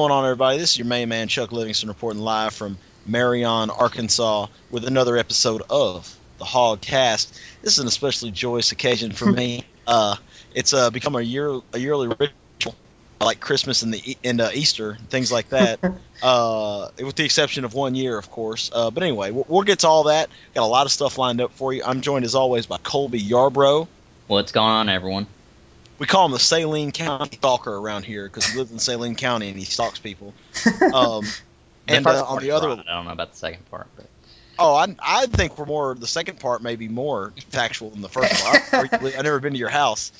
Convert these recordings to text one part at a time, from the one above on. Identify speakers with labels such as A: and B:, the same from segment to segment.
A: going on, everybody? This is your main man, Chuck Livingston, reporting live from Marion, Arkansas, with another episode of the Hog Cast. This is an especially joyous occasion for me. Uh, it's uh, become a year a yearly ritual, like Christmas and the and uh, Easter, things like that. uh, with the exception of one year, of course. Uh, but anyway, we'll, we'll get to all that. Got a lot of stuff lined up for you. I'm joined as always by Colby Yarbrough.
B: What's going on, everyone?
A: We call him the Saline County stalker around here because he lives in Saline County and he stalks people. Um, and uh, on the other,
B: right. I don't know about the second part, but
A: oh, I, I think we're more the second part may be more factual than the first part. I've, I've never been to your house.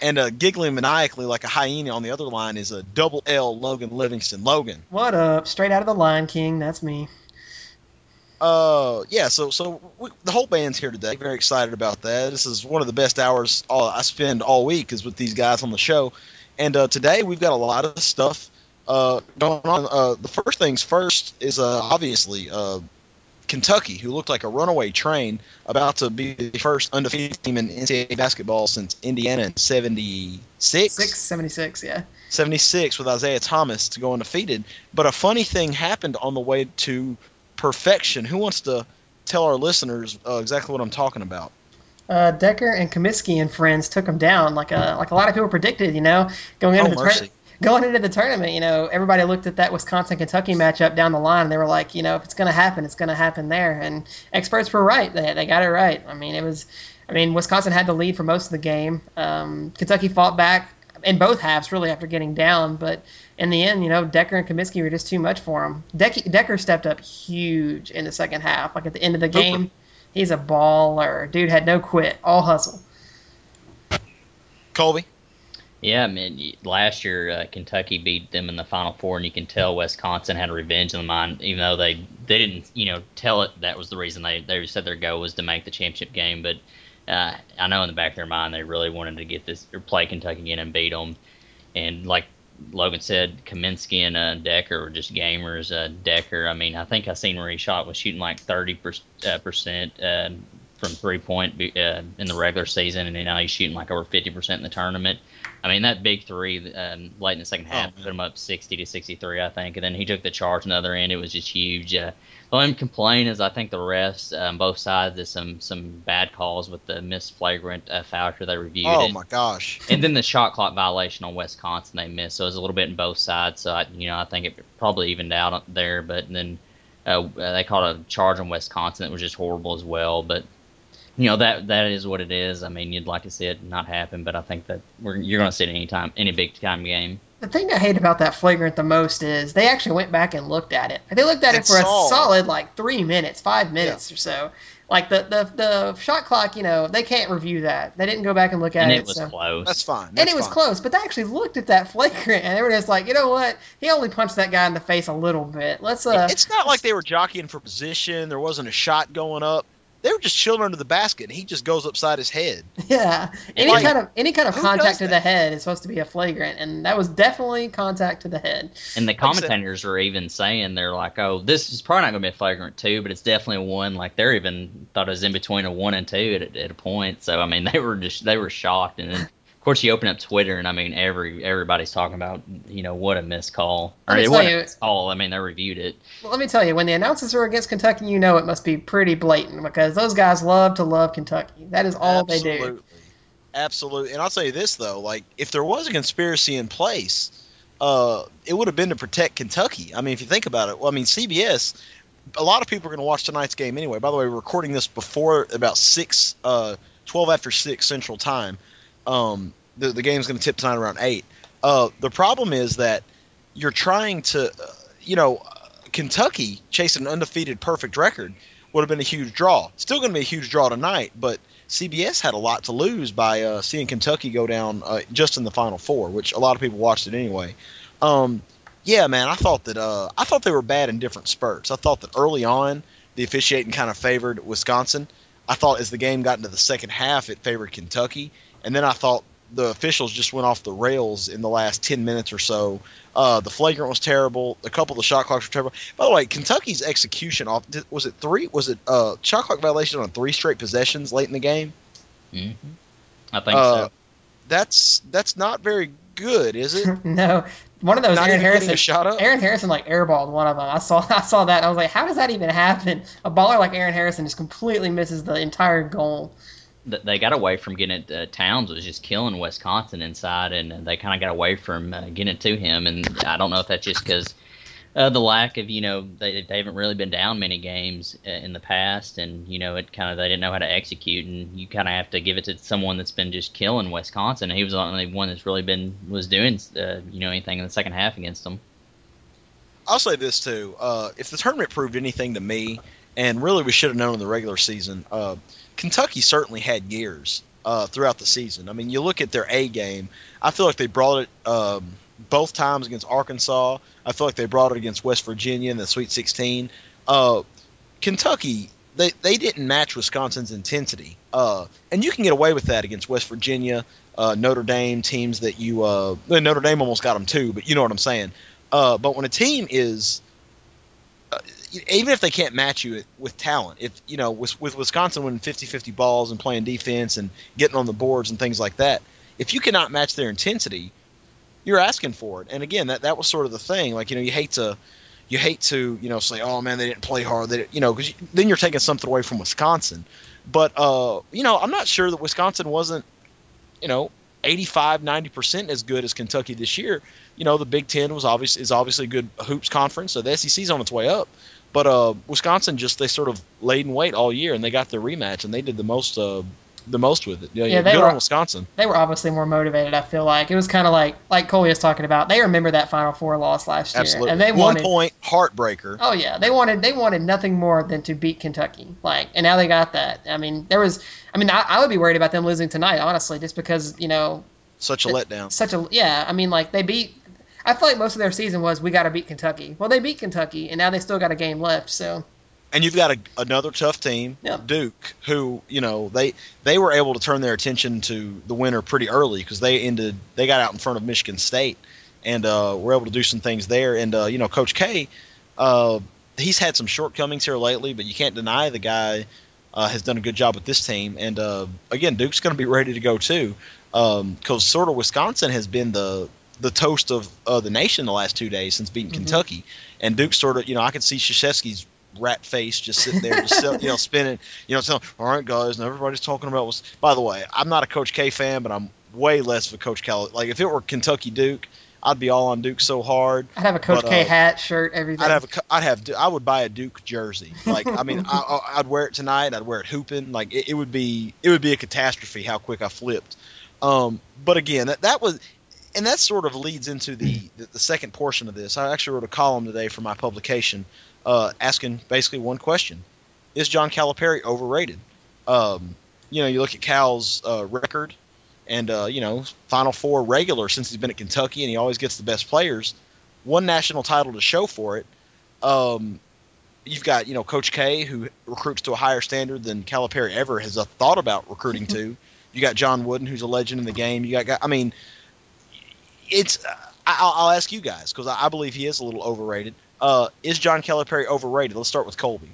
A: And uh, giggling maniacally like a hyena on the other line is a double L Logan Livingston. Logan.
C: What up? Straight out of the Lion King. That's me.
A: Uh, yeah. So so we, the whole band's here today. Very excited about that. This is one of the best hours all, I spend all week is with these guys on the show. And uh, today we've got a lot of stuff uh, going on. Uh, the first things first is uh, obviously uh, Kentucky, who looked like a runaway train, about to be the first undefeated team in NCAA basketball since Indiana in '76.
C: 676, yeah.
A: 76 with Isiah Thomas to go undefeated. But a funny thing happened on the way to perfection. Who wants to tell our listeners uh, exactly what I'm talking about?
C: Uh, Dekker and Kaminsky and friends took him down like a like a lot of people predicted. You know, going into
A: Oh,
C: the
A: mercy.
C: going into the tournament, you know, everybody looked at that Wisconsin Kentucky matchup down the line, and they were like, you know, if it's going to happen, it's going to happen there. And experts were right; they they got it right. I mean, it was, I mean, Wisconsin had the lead for most of the game. Um, Kentucky fought back in both halves, really, after getting down, but in the end, you know, Dekker and Kaminsky were just too much for him. Deck- Dekker stepped up huge in the second half, like at the end of the game. He's a baller. Dude had no quit, all hustle.
A: Colby?
B: yeah, I mean, last year uh, Kentucky beat them in the Final Four, and you can tell Wisconsin had a revenge in the mind, even though they they didn't, you know, tell it that was the reason they they said their goal was to make the championship game, but. Uh, I know in the back of their mind they really wanted to get this or play Kentucky again and beat them. And like Logan said, Kaminsky and uh, Dekker were just gamers. Uh, Dekker, I mean, I think I seen where he shot was shooting like 30 per, uh, percent uh, from three point uh, in the regular season, and now he's shooting like over 50 percent in the tournament. I mean, that big three um, late in the second half
A: Oh,
B: put him up 60 to 63, I think, and then he took the charge on the other end. It was just huge. Uh, the only complaint is I think the refs on both sides did some some bad calls with the missed flagrant uh, foul after they reviewed
A: Oh,
B: it
A: my gosh.
B: and then the shot clock violation on Wisconsin they missed, so it was a little bit in both sides. So I, you know, I think it probably evened out there. But then uh, they called a charge on Wisconsin that was just horrible as well. But you know that that is what it is. I mean, you'd like to see it not happen, but I think that we're, you're going to see it anytime, any big time game.
C: The thing I hate about that flagrant the most is they actually went back and looked at it. They looked at it
A: And
C: for a solid like three minutes, five minutes or so. Like the, the the shot clock, you know, they can't review that. They didn't go back and look at it.
B: And
C: it.
B: it was
C: so.
B: close.
A: That's fine.
C: and it was
A: fine.
C: close, but they actually looked at that flagrant and they were just like, you know what? He only punched that guy in the face a little bit. Let's uh,
A: It's not like they were jockeying for position. There wasn't a shot going up. They were just chilling under the basket, and he just goes upside his head.
C: yeah. Any
A: Like,
C: kind of any kind of contact to the head is supposed to be a flagrant, and that was definitely contact to the head.
B: And the
A: I said-
B: commentators are even saying they're like, "Oh, this is probably not going to be a flagrant two, but it's definitely a one." Like they're even thought it was in between a one and two at, at a point. So I mean, they were just they were shocked. And then of course you open up Twitter, and I mean, every everybody's talking about you know what a missed call or it
C: tell
B: wasn't
C: you-
B: a missed call. I mean, they reviewed it.
C: Well, let me tell you, when the announcers are against Kentucky, you know it must be pretty blatant because those guys love to love Kentucky. That is all they do.
A: Absolutely. Absolutely. And I'll tell you this though, like if there was a conspiracy in place, uh, it would have been to protect Kentucky. I mean, if you think about it, well, I mean, CBS. A lot of people are going to watch tonight's game anyway. By the way, we're recording this before about six, uh, twelve after six Central Time. Um, the the game's going to tip tonight around eight. Uh, the problem is that you're trying to, uh, you know, Kentucky chasing an undefeated perfect record would have been a huge draw. Still going to be a huge draw tonight, but CBS had a lot to lose by uh, seeing Kentucky go down uh, just in the Final Four, which a lot of people watched it anyway. Um, yeah, man, I thought that uh, I thought they were bad in different spurts. I thought that early on the officiating kind of favored Wisconsin. I thought as the game got into the second half, it favored Kentucky, and then I thought the officials just went off the rails in the last ten minutes or so. Uh, the flagrant was terrible. A couple of the shot clocks were terrible. By the way, Kentucky's execution off was it three? Was it uh, shot clock violation on three straight possessions late in the game?
B: hmm I think
A: Uh,
B: so.
A: That's that's not very good, is it?
C: no, one of those
A: Not
C: Aaron Harrison
A: shot up.
C: Aaron Harrison like airballed one of them. I saw I saw that. And I was like, how does that even happen? A baller like Aaron Harrison just completely misses the entire goal.
B: Th- they got away from getting it. Uh, Towns was just killing Wisconsin inside, and they kind of got away from uh, getting it to him. And I don't know if that's just because uh, the lack of, you know, they, they haven't really been down many games uh, in the past, and you know, it kind of they didn't know how to execute, and you kind of have to give it to someone that's been just killing Wisconsin. He was the only one that's really been was doing, uh, you know, anything in the second half against them.
A: I'll say this too. Uh, if the tournament proved anything to me, and really we should have known in the regular season, uh, Kentucky certainly had years uh, throughout the season. I mean, you look at their A game. I feel like they brought it um, both times against Arkansas. I feel like they brought it against West Virginia in the Sweet 16. Uh, Kentucky, they, they didn't match Wisconsin's intensity, uh, and you can get away with that against West Virginia, uh, Notre Dame teams that you. Uh, Notre Dame almost got them too, but you know what I'm saying. But when a team is, even if they can't match you with talent, if you know with, with Wisconsin winning 50-50 balls and playing defense and getting on the boards and things like that, if you cannot match their intensity, you're asking for it. And again, that that was sort of the thing. Like you know, you hate to you hate to you know say, oh man, they didn't play hard. They you know, because you, then you're taking something away from Wisconsin. But uh, you know, I'm not sure that Wisconsin wasn't, you know, 85, 90 percent as good as Kentucky this year. You know, the Big Ten was obviously is obviously a good hoops conference, so the SEC's on its way up. But uh, Wisconsin just they sort of laid in wait all year, and they got their rematch, and they did the most uh, the most with it. Yeah,
C: Yeah, they
A: good
C: were-
A: on Wisconsin.
C: They were obviously more motivated. I feel like it was kind of like like Colby was talking about. They remember that Final Four loss last year, and they
A: one
C: wanted.
A: point heartbreaker.
C: Oh yeah, they wanted they wanted nothing more than to beat Kentucky. Like, and now they got that. I mean, there was. I mean, I, I would be worried about them losing tonight, honestly, just because you know
A: Such a letdown.
C: such a yeah. I mean, like they beat. I feel like most of their season was we got to beat Kentucky. Well, they beat Kentucky, and now they still got a game left. So
A: and you've got a, another tough team,
C: Yeah.
A: Duke, who you know they they were able to turn their attention to the winner pretty early because they ended they got out in front of Michigan State and uh, were able to do some things there. And uh, you know, Coach K, uh, he's had some shortcomings here lately, but you can't deny the guy uh, has done a good job with this team. And uh, again, Duke's going to be ready to go too, because sort of Wisconsin has been the the toast of uh, the nation the last two days since beating
C: Mhm.
A: Kentucky, and Duke sort of you know I could see Krzyzewski's rat face just sitting there, just you know, spinning, you know, telling, all right, guys, and everybody's talking about was. By the way, I'm not a Coach K fan, but I'm way less of a Coach Cal. Like if it were Kentucky Duke, I'd be all on Duke so hard.
C: I'd have a Coach
A: But,
C: K
A: uh,
C: hat, shirt, everything.
A: I'd have a, I'd have, I would buy a Duke jersey. Like, I mean, I, I'd wear it tonight. I'd wear it hooping. Like, it, it would be, it would be a catastrophe how quick I flipped. Um, but again, that that was, and that sort of leads into the, the the second portion of this. I actually wrote a column today for my publication, uh, asking basically one question: Is John Calipari overrated? Um, you know, you look at Cal's uh, record, and uh, you know, Final Four regular since he's been at Kentucky, and he always gets the best players. One national title to show for it. Um, you've got you know Coach K, who recruits to a higher standard than Calipari ever has uh, thought about recruiting to. You got John Wooden, who's a legend in the game. You got, I mean, it's. I'll, I'll ask you guys because I, believe he is a little overrated. Uh, is John Calipari overrated? Let's start with Colby.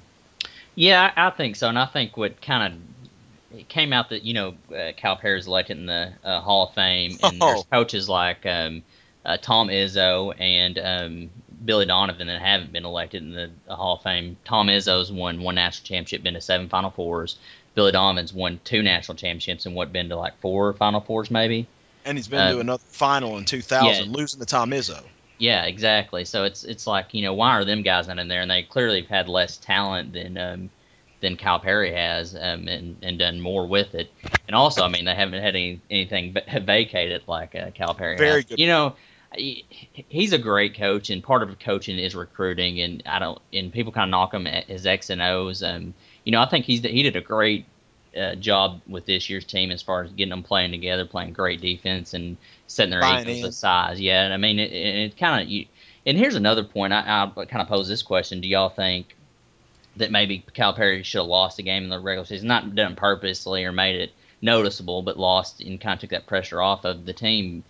B: Yeah, I, I think so, and I think what kind of it came out that you know uh, Calipari is elected in the uh, Hall of Fame, and there's
A: Oh.
B: coaches like um, uh, Tom Izzo and um, Billy Donovan that haven't been elected in the, the Hall of Fame. Tom Izzo's won one national championship, been to seven Final Fours. Billy Donovan's won two national championships and what been to like four Final Fours maybe.
A: And he's been
B: Uh,
A: to another final in 2000,
B: yeah.
A: losing to Tom Izzo.
B: Yeah, exactly. So it's it's like you know why are them guys not in there? And they clearly have had less talent than um, than Calipari has, um, and and done more with it. And also, I mean, they haven't had any, anything va- vacated like uh, Perry.
A: Very
B: has.
A: good.
B: You know, he, he's a great coach, and part of coaching is recruiting. And I don't and people kind of knock him at his X and O's. Um, you know, I think he's he did a great uh, job with this year's team as far as getting them playing together, playing great defense, and setting their egos
A: in.
B: aside. Yeah, and I mean, it, it, kind of you. And here's another point. I, I'll kind of pose this question: Do y'all think that maybe Cal Calipari should have lost the game in the regular season, not done purposely or made it noticeable, but lost and kind of took that pressure off of the team?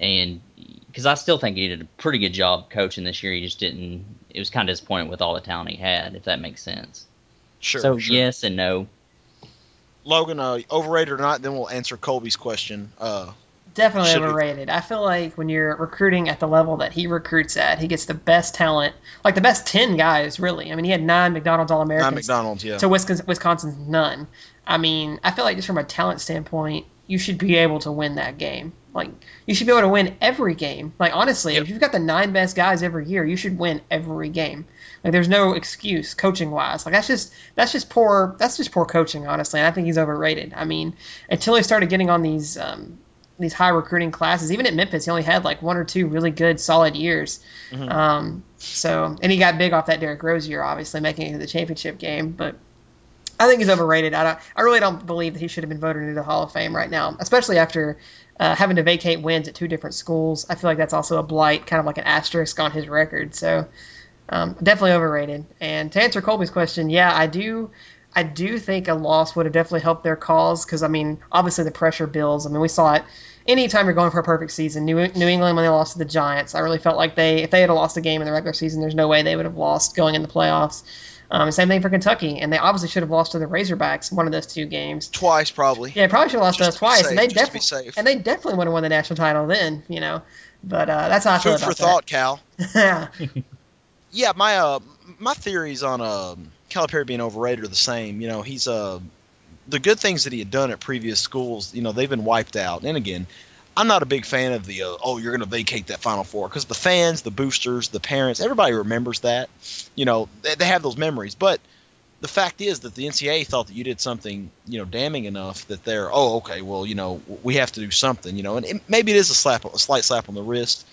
B: And because I still think he did a pretty good job coaching this year, he just didn't. It was kind of disappointing with all the talent he had, if that makes sense.
A: Sure.
B: so
A: sure.
B: yes and no.
A: Logan, uh, overrated or not? Then we'll answer Colby's question. Uh,
C: Definitely overrated. I feel like when you're recruiting at the level that he recruits at, he gets the best talent, like the best ten guys, really. I mean, he had nine McDonald's All Americans
A: McDonald's, yeah.
C: to Wisconsin, Wisconsin's none. I mean, I feel like just from a talent standpoint, you should be able to win that game. Like, you should be able to win every game. Like, honestly,
A: Yep.
C: if you've got the nine best guys every year, you should win every game. Like, there's no excuse coaching wise. Like, that's just that's just poor. That's just poor coaching, honestly. And I think he's overrated. I mean, until he started getting on these um, these high recruiting classes, even at Memphis, he only had like one or two really good, solid years.
A: Mhm.
C: Um, so, and he got big off that Derrick Rose year, obviously making it to the championship game. But I think he's overrated. I don't, I really don't believe that he should have been voted into the Hall of Fame right now, especially after uh, having to vacate wins at two different schools. I feel like that's also a blight, kind of like an asterisk on his record. So um, definitely overrated. And to answer Colby's question, yeah, I do. I do think a loss would have definitely helped their cause because I mean, obviously the pressure builds. I mean, we saw it. Anytime you're going for a perfect season, New, New England when they lost to the Giants, I really felt like they, if they had lost a game in the regular season, there's no way they would have lost going in the playoffs. Um, same thing for Kentucky, and they obviously should have lost to the Razorbacks one of those two games.
A: Twice, probably.
C: Yeah, probably should have lost
A: Just
C: those twice,
A: safe,
C: and they
A: just to be
C: definitely and they definitely would have won the national title then, you know. But uh, that's how I feel
A: Food for thought, Cal.
C: that.
A: Yeah, my uh, my theories on um, Calipari being overrated are the same. You know, he's uh, the good things that he had done at previous schools. You know, they've been wiped out. And again, I'm not a big fan of the uh, oh you're going to vacate that Final Four because the fans, the boosters, the parents, everybody remembers that. You know, they, they have those memories. But the fact is that the NCAA thought that you did something you know damning enough that they're oh okay well you know we have to do something you know and it, maybe it is a slap a slight slap on the wrist.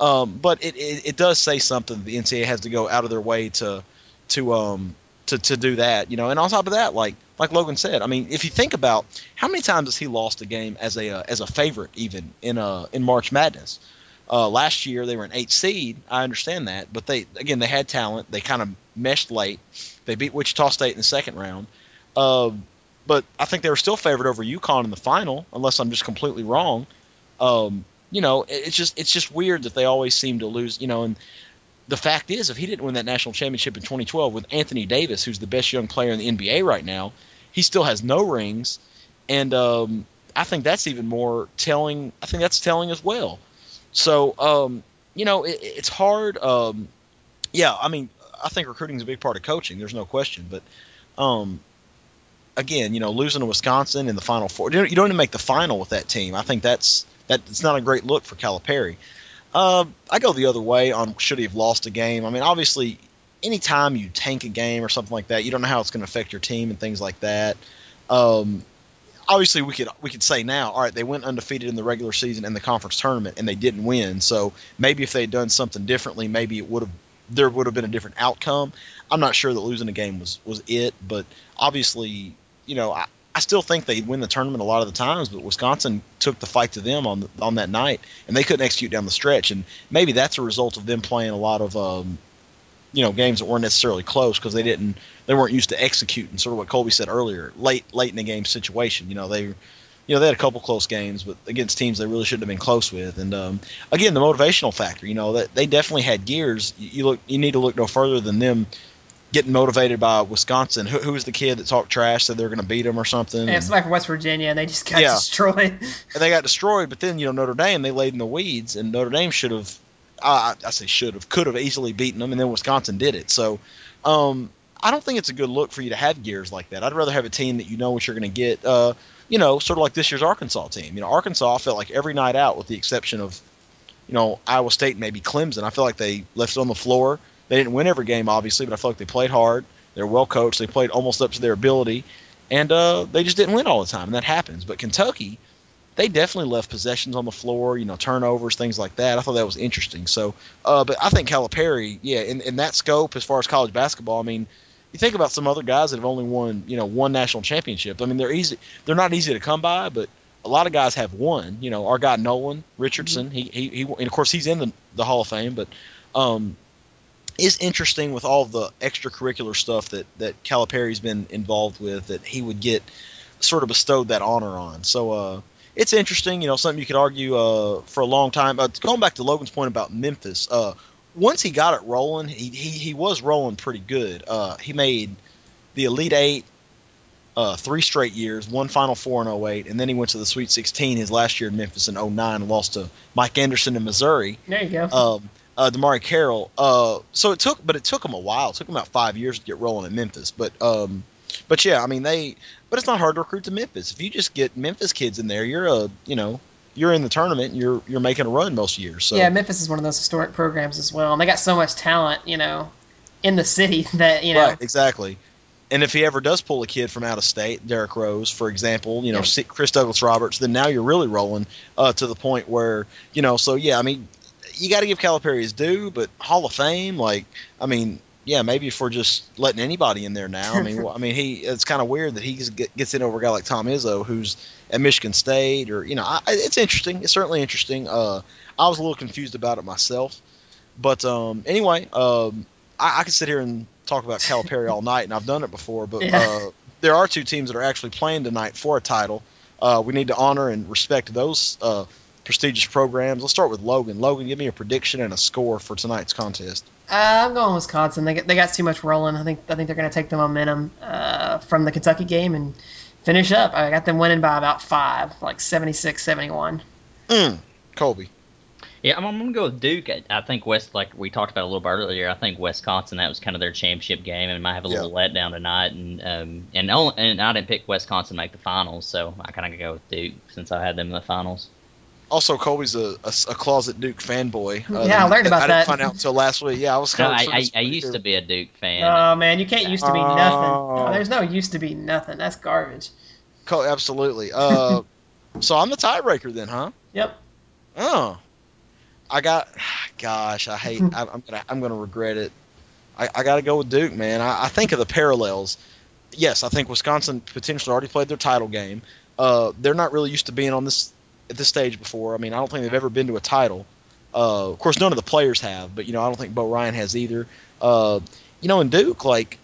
A: Um, but it, it, it does say something. The NCAA has to go out of their way to to um to, to do that, you know. And on top of that, like like Logan said, I mean, if you think about how many times has he lost a game as a uh, as a favorite even in uh in March Madness. Uh, last year they were an eight seed. I understand that, but they again they had talent. They kind of meshed late. They beat Wichita State in the second round. Uh, but I think they were still favored over UConn in the final, unless I'm just completely wrong. Um, you know, it- it's just it's just weird that they always seem to lose. You know, and the fact is, if he didn't win that national championship in 2012 with Anthony Davis, who's the best young player in the NBA right now, he still has no rings, and um, I think that's even more telling. I think that's telling as well. So, um, you know, it, it's hard. Um, yeah, I mean, I think recruiting is a big part of coaching. There's no question, but um, again, you know, losing to Wisconsin in the Final Four, you don't, you don't even make the final with that team. I think that's that. It's not a great look for Calipari. Uh, I go the other way on should he have lost a game. I mean, obviously, anytime you tank a game or something like that, you don't know how it's going to affect your team and things like that. Um, obviously, we could we could say now, all right, they went undefeated in the regular season and the conference tournament, and they didn't win. So maybe if they had done something differently, maybe it would have there would have been a different outcome. I'm not sure that losing a game was was it, but obviously, you know, I still think they'd win the tournament a lot of the times, but Wisconsin took the fight to them on the, on that night, and they couldn't execute down the stretch, and maybe that's a result of them playing a lot of um, you know games that weren't necessarily close because they didn't they weren't used to executing sort of what Colby said earlier late late in the game situation. You know they you know they had a couple close games but against teams they really shouldn't have been close with. And um, again the motivational factor you know that they definitely had gears. You, look you need to look no further than them getting motivated by Wisconsin who, who was the kid that talked trash said they're going to beat them or something
C: Yeah, somebody from West Virginia, and they just got
A: Yeah.
C: destroyed.
A: and they got destroyed. But then you know Notre Dame they laid in the weeds, and Notre Dame should have, I, I say should have, could have easily beaten them, and then Wisconsin did it. So um, I don't think it's a good look for you to have gears like that. I'd rather have a team that you know what you're going to get. Uh, you know, sort of like this year's Arkansas team. You know, Arkansas I felt like every night out, with the exception of you know Iowa State, and maybe Clemson. I feel like they left it on the floor. They didn't win every game, obviously, but I feel like they played hard. They're well coached. They played almost up to their ability, and uh, they just didn't win all the time, and that happens. But Kentucky, they definitely left possessions on the floor, you know, turnovers, things like that. I thought that was interesting. So, uh, but I think Calipari, yeah, in, in that scope, as far as college basketball, I mean, you think about some other guys that have only won, you know, one national championship. I mean, they're easy, they're not easy to come by, but a lot of guys have won. You know, our guy Nolan Richardson, he, he, he, and of course he's in the, the Hall of Fame, but um, is interesting with all the extracurricular stuff that that Calipari's been involved with that he would get sort of bestowed that honor on. So uh, it's interesting, you know, something you could argue uh, for a long time. Uh, going back to Logan's point about Memphis, uh, once he got it rolling, he, he he was rolling pretty good. Uh, he made the Elite Eight uh, three straight years, one Final Four in 08, and then he went to the Sweet 16 his last year in Memphis in 09 and lost to Mike Anderson in Missouri.
C: There you go.
A: Um, uh, DeMarre Carroll. Uh, so it took, but it took him a while. It took him about five years to get rolling in Memphis. But um, but yeah, I mean they, but it's not hard to recruit to Memphis. If you just get Memphis kids in there, you're a you know you're in the tournament. And you're you're making a run most years. So
C: yeah, Memphis is one of those historic programs as well, and they got so much talent, you know, in the city that you know.
A: Right, exactly. And if he ever does pull a kid from out of state, Derrick Rose, for example, you know,
C: Yeah.
A: Chris Douglas Roberts, then now you're really rolling uh, to the point where, you know, so yeah, I mean, you got to give Calipari his due, but Hall of Fame, like, I mean, yeah, maybe if we're just letting anybody in there now, I mean, well, I mean, he, it's kind of weird that he gets- gets in over a guy like Tom Izzo, who's at Michigan State, or you know, I, it's interesting. It's certainly interesting. Uh, I was a little confused about it myself, but um, anyway, um, I, I could sit here and talk about Calipari all night, and I've done it before. But
C: Yeah.
A: uh, there are two teams that are actually playing tonight for a title. Uh, we need to honor and respect those uh, prestigious programs. Let's start with Logan. Logan, give me a prediction and a score for tonight's contest.
C: Uh, I'm going Wisconsin. They got, they got too much rolling. I think I think they're going to take the momentum uh, from the Kentucky game and finish up. I got them winning by about five, like 76-71.
A: Mm, Colby.
B: Yeah, I'm, I'm gonna go with Duke. I, I think West, like we talked about a little bit earlier, I think Wisconsin that was kind of their championship game, and might have a little letdown tonight. And um, and only, and I didn't pick Wisconsin to make the finals, so I kind of go with Duke since I had them in the finals.
A: Also, Colby's a, a, a closet Duke fanboy. Uh,
C: Yeah, I learned about
A: I
C: that.
A: I didn't find out until last week. Yeah, I was kind
B: I,
A: of.
B: I, I used to be a Duke fan.
C: Oh man, you can't used to be nothing.
A: Oh.
C: No, there's no used to be nothing. That's garbage.
A: Co- absolutely. Uh, so I'm the tiebreaker then, huh?
C: Yep.
A: Oh, I got. Gosh, I hate. I, I'm gonna. I'm gonna regret it. I, I got to go with Duke, man. I, I think of the parallels. Yes, I think Wisconsin potentially already played their title game. Uh, they're not really used to being on this at this stage before. I mean, I don't think they've ever been to a title. Uh, of course, none of the players have, but you know, I don't think Bo Ryan has either. Uh, you know, in Duke, like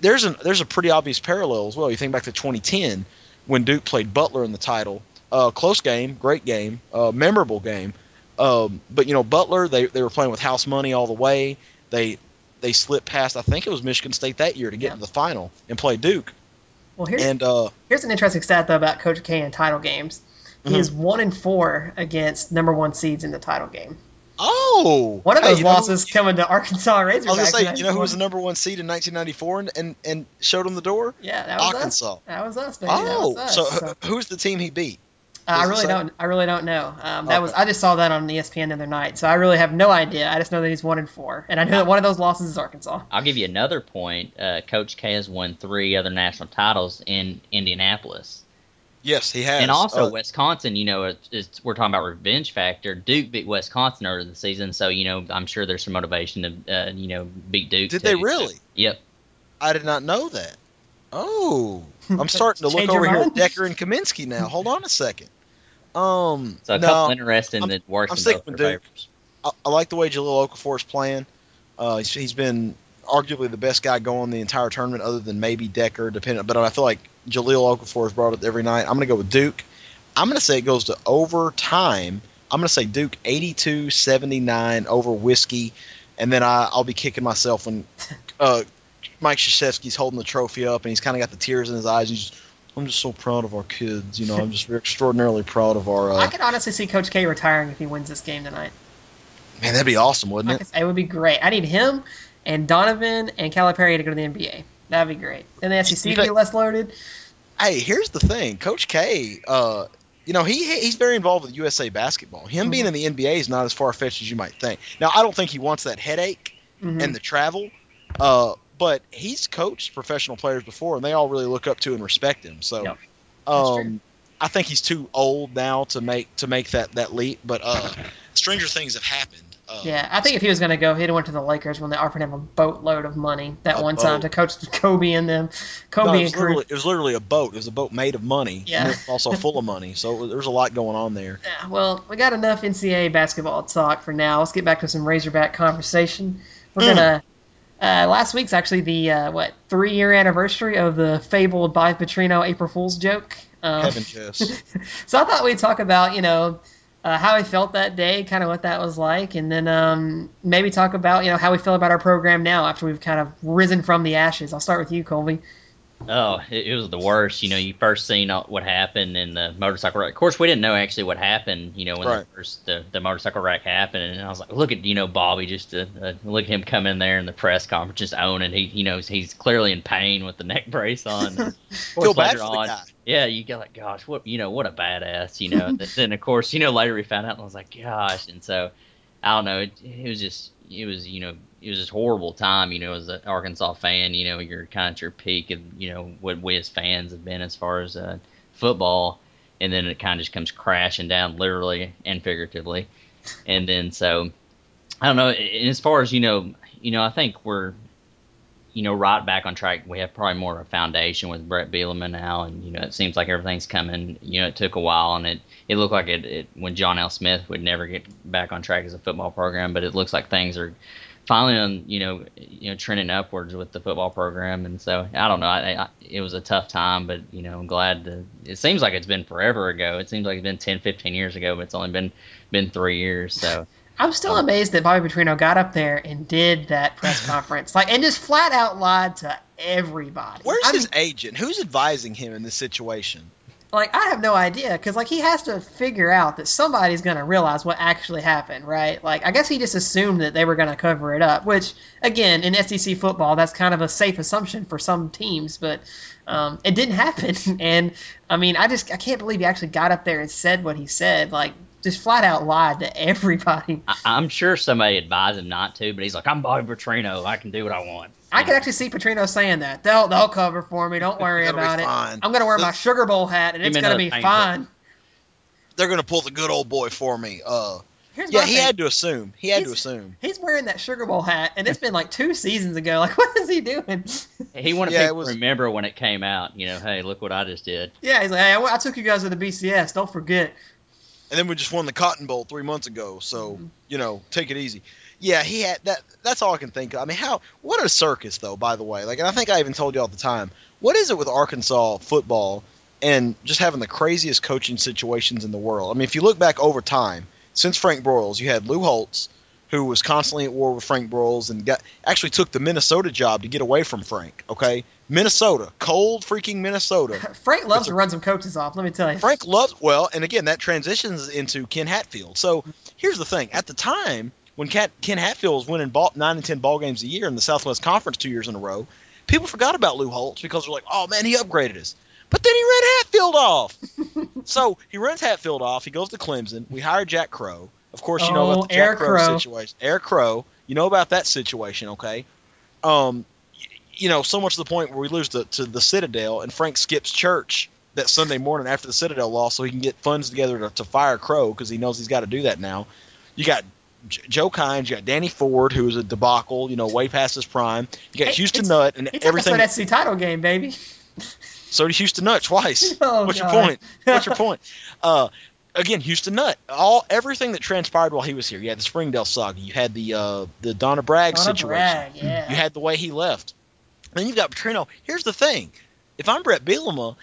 A: there's a there's a pretty obvious parallel as well. You think back to 2010 when Duke played Butler in the title. Uh, close game, great game, uh, memorable game. Um, but you know, Butler they, they were playing with house money all the way. They they slipped past I think it was Michigan State that year to get
C: Yeah.
A: to the final and play Duke.
C: Well, here's
A: And uh,
C: here's an interesting stat though about Coach K and title games. He
A: Mhm.
C: is one and four against number one seeds in the title game.
A: oh,
C: One of
A: hey,
C: those
A: you know who-
C: losses coming to Arkansas Razorbacks.
A: I was gonna say, you know who was the number one seed in 1994 and and, and showed them the door?
C: Yeah, that was
A: Arkansas.
C: us. That was us, baby.
A: Oh,
C: was us.
A: so,
C: So,
A: who's the team he beat?
C: uh, I really don't. I really don't know. Um, that was. I just saw that on ESPN the other night, so I really have no idea. I just know that he's one and four, and I know that one of those losses is Arkansas.
B: I'll give you another point. Uh, Coach K has won three other national titles in Indianapolis.
A: Yes, he has.
B: And also
A: Uh,
B: Wisconsin, you know, it's, it's, we're talking about revenge factor. Duke beat Wisconsin earlier the season, so you know I'm sure there's some motivation to uh, you know beat Duke.
A: did
B: too.
A: they really?
B: Yep.
A: I did not know that. Oh, I'm starting to look
C: Change your
A: over here at
C: mind?
A: Dekker and Kaminsky now. Hold on a second. Um,
B: So a
A: no,
B: couple interesting
A: I'm-
B: that works
A: I'm
B: in
A: sticking
B: both
A: with Duke. I, I like the way Jahlil Okafor is playing. Uh, he's, he's been arguably the best guy going the entire tournament, other than maybe Dekker, depending. But I feel like Jahlil Okafor has brought it every night. I'm going to go with Duke. I'm going to say it goes to overtime. I'm going to say Duke 82-79 over Whiskey, and then I, I'll be kicking myself when uh, Mike Krzyzewski's holding the trophy up and he's kind of got the tears in his eyes. He's just, I'm just so proud of our kids. You know, I'm just extraordinarily proud of our.
C: I
A: Uh,
C: could honestly see Coach K retiring if he wins this game tonight.
A: man, that'd be awesome, wouldn't it?
C: it would be great. I need him and Donovan and Calipari to go to the NBA. That'd be great. Then the SEC be less loaded.
A: Hey, here's the thing, Coach K. Uh, you know he he's very involved with USA basketball. Him being in the NBA is not as far fetched as you might think. Now, I don't think he wants that headache
C: Mhm.
A: and the travel, uh, but he's coached professional players before, and they all really look up to and respect him. So,
C: Yep.
A: Um, I think he's too old now to make to make that that leap. But uh, stranger things have happened. Uh,
C: Yeah, I think if he was going to go, he'd have went to the Lakers when they offered him a boatload of money that one time to coach Kobe and them.
A: No,
C: Kobe
A: it, was
C: and crew.
A: it was literally a boat. It was a boat made of money.
C: Yeah.
A: And it was also full of money. So there's a lot going on there.
C: Yeah, well, we got enough NCAA basketball talk for now. Let's get back to some Razorback conversation. We're
A: Mm.
C: gonna. Uh, last week's actually the uh, what three year anniversary of the fabled by Petrino April Fool's joke. Um,
A: Heaven
C: so I thought we'd talk about you know uh, how I felt that day, kind of what that was like, and then um, maybe talk about you know how we feel about our program now after we've kind of risen from the ashes. I'll start with you, Colby.
B: Oh, it, it was the worst. You know, you first seen what happened in the motorcycle wreck. Of course, we didn't know actually what happened. You know, when
A: Right.
B: the first the, the motorcycle wreck happened, and I was like, look at you know Bobby, just uh, uh, look at him come in there in the press conference, just owning. He, you know, he's clearly in pain with the neck brace on. And of course,
A: Feel bad for the guy.
B: yeah, you go like, gosh, what you know, what a badass, you know. Th- then of course, you know, later we found out, and I was like, gosh, and so I don't know, it, it was just, it was, you know, it was just horrible time, you know, as an Arkansas fan, you know, you're kind of at your peak of, you know, what we as fans have been as far as uh, football, and then it kind of just comes crashing down, literally and figuratively, and then so I don't know, and as far as you know, you know, I think we're you know, right back on track. We have probably more of a foundation with Bret Bielema now, and you know, it seems like everything's coming. You know, it took a while, and it it looked like it, it when John L. Smith would never get back on track as a football program, but it looks like things are finally on you know you know trending upwards with the football program, and so I don't know. I, I, it was a tough time, but you know, I'm glad. To, it seems like it's been forever ago. It seems like it's been 10, 15 years ago, but it's only been been three years. So
C: I'm still
B: Um,
C: amazed that Bobby Petrino got up there and did that press conference, like, and just flat out lied to everybody.
A: Where's
C: I
A: his
C: mean,
A: agent? Who's advising him in this situation?
C: Like, I have no idea because, like, he has to figure out that somebody's gonna realize what actually happened, right? Like, I guess he just assumed that they were gonna cover it up, which, again, in SEC football, that's kind of a safe assumption for some teams, but um, it didn't happen. And I mean, I just I can't believe he actually got up there and said what he said, like, just flat out lied to everybody.
B: I, I'm sure somebody advised him not to, but he's like, I'm Bobby Petrino. I can do what I want.
C: I
B: You
C: could actually see Petrino saying that. They'll they'll cover for me. Don't worry about it.
A: fine.
C: I'm gonna wear my Sugar Bowl hat and
B: Give
C: it's gonna be
B: paint
C: fine.
A: They're gonna pull the good old boy for me. Uh,
C: Here's
A: yeah, he
C: thing.
A: had to assume. He had to assume.
C: He's wearing that Sugar Bowl hat, and it's been like two seasons ago. Like, what is he doing?
B: He wanted
A: Yeah,
B: people
A: was-
B: to remember when it came out. You know, hey, look what I just did.
C: yeah, he's like, hey, I, I took you guys to the BCS. Don't forget.
A: And then we just won the Cotton Bowl three months ago. So
C: Mhm.
A: you know, take it easy. Yeah, he had that. That's all I can think of. I mean, how? What a circus, though. By the way, like, and I think I even told you all the time. What is it with Arkansas football and just having the craziest coaching situations in the world? I mean, if you look back over time, since Frank Broyles, you had Lou Holtz, who was constantly at war with Frank Broyles and got actually took the Minnesota job to get away from Frank. Okay, Minnesota, cold freaking Minnesota.
C: Frank loves to run some coaches off. Let me tell you.
A: Frank loves well, and again that transitions into Ken Hatfield. So here's the thing: at the time when Ken, Ken Hatfield was winning ball, nine and ten ball games a year in the Southwest Conference two years in a row, people forgot about Lou Holtz because they're like, "Oh man, he upgraded us." But then he ran Hatfield off. so he runs Hatfield off. He goes to Clemson. We hire Jack Crowe. Of course, you know
C: Oh,
A: about the
C: Eric
A: Jack Crowe,
C: Crowe.
A: situation. Air Crowe. You know about that situation, okay? Um, you know, so much to the point where we lose to, to the Citadel, and Frank skips church that Sunday morning after the Citadel loss so he can get funds together to, to fire Crowe because he knows he's got to do that now. You got J- Joe Kines, you got Danny Ford, who is a debacle, you know, way past his prime. You got
C: Hey,
A: Houston Nutt and
C: He took us to
A: everything.
C: an SC title game, baby.
A: So did Houston Nutt twice.
C: Oh,
A: What's
C: God.
A: your point? What's your point? Uh, again, Houston Nutt. All everything that transpired while he was here. You had the Springdale saga. You had the uh, the Donna Bragg
C: Donna
A: situation.
C: Bragg, yeah.
A: You had the way he left. Then you've got Petrino. Here's the thing: if I'm Bret Bielema,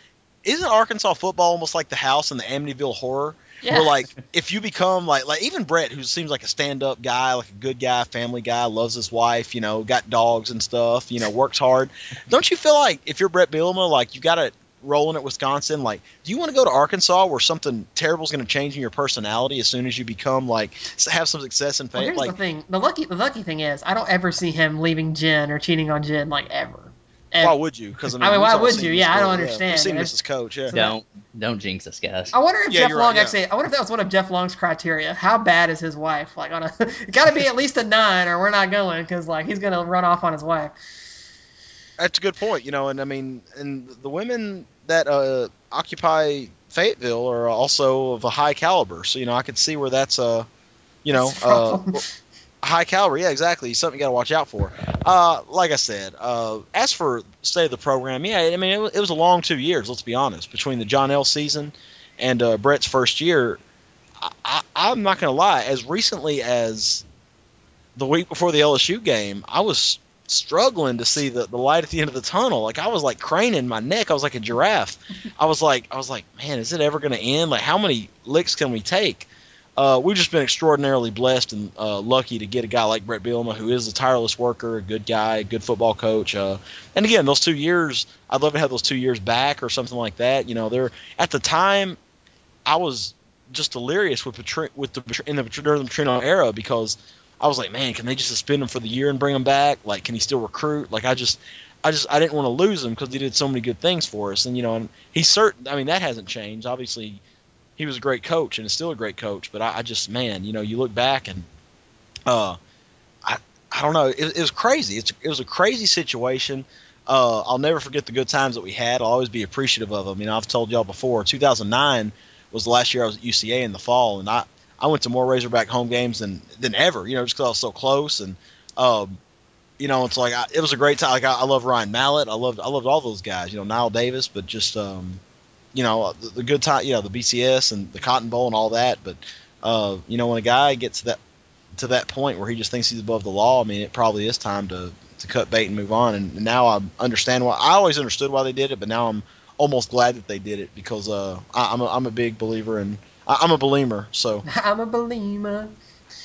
A: isn't Arkansas football almost like the house in the Amityville horror?
C: yeah.
A: Where like if you become like like even Bret, who seems like a stand up guy, like a good guy, family guy, loves his wife, you know, got dogs and stuff, you know, works hard. Don't you feel like if you're Bret Bielema, like you got to rolling at Wisconsin, like do you want to go to Arkansas where something terrible is going to change in your personality as soon as you become like have some success and
C: Well,
A: fame?
C: here's
A: like
C: the thing. The lucky the lucky thing is I don't ever see him leaving Jen or cheating on Jen like ever.
A: why would you? Because I mean,
C: I mean, why would you?
A: this
C: Yeah, I don't
A: story,
C: understand.
A: We've seen
C: Yeah,
A: this as coach, yeah.
B: Don't don't jinx us, guys.
C: I wonder if
A: Yeah,
C: Jeff
A: you're right,
C: Long
A: yeah.
C: actually. I wonder if that was one of Jeff Long's criteria. How bad is his wife? Like on a, it got to be at least a nine, or we're not going because like he's gonna run off on his wife.
A: That's a good point, you know, and I mean, and the women that uh, occupy Fayetteville are also of a high caliber, so you know, I could see where that's a, you know, uh, high caliber. Yeah, exactly. Something you got to watch out for. Uh, like I said, uh, as for state of the program, yeah, I mean, it, it was a long two years. Let's be honest, between the John L season and uh, Bret's first year. I, I, I'm not going to lie. As recently as the week before the LSU game, I was struggling to see the, the light at the end of the tunnel. Like I was like craning my neck. I was like a giraffe. I was like I was like, man, is it ever going to end? Like how many licks can we take? uh, we've just been extraordinarily blessed and uh, lucky to get a guy like Bret Bielema, who is a tireless worker, a good guy, a good football coach. Uh, and again, those two years, I'd love to have those two years back or something like that. You know, they're at the time, I was just delirious with Petri- with the in the during the Petrino era because I was like, man, can they just suspend him for the year and bring him back? Like, can he still recruit? Like, I just. I just I didn't want to lose him because he did so many good things for us, and you know, and he's certain. I mean, that hasn't changed. Obviously, he was a great coach and is still a great coach. But I, I just, man, you know, you look back and, uh, I, I don't know, it, it was crazy. It's, it was a crazy situation. Uh, I'll never forget the good times that we had. I'll always be appreciative of them. You know, I've told y'all before. 2009 was the last year I was at UCA in the fall, and I, I went to more Razorback home games than than ever. You know, just because I was so close and. Um, you know, it's like I, it was a great time. Like I, I love Ryan Mallett. I loved I loved all those guys. You know, Knile Davis, but just um, you know the, the good time, you know the BCS and the Cotton Bowl and all that. But uh, you know when a guy gets to that to that point where he just thinks he's above the law, I mean it probably is time to to cut bait and move on. And now I understand why. I always understood why they did it, but now I'm almost glad that they did it because uh, I, am a, I'm a big believer and I'm a believer. So
C: I'm a believer.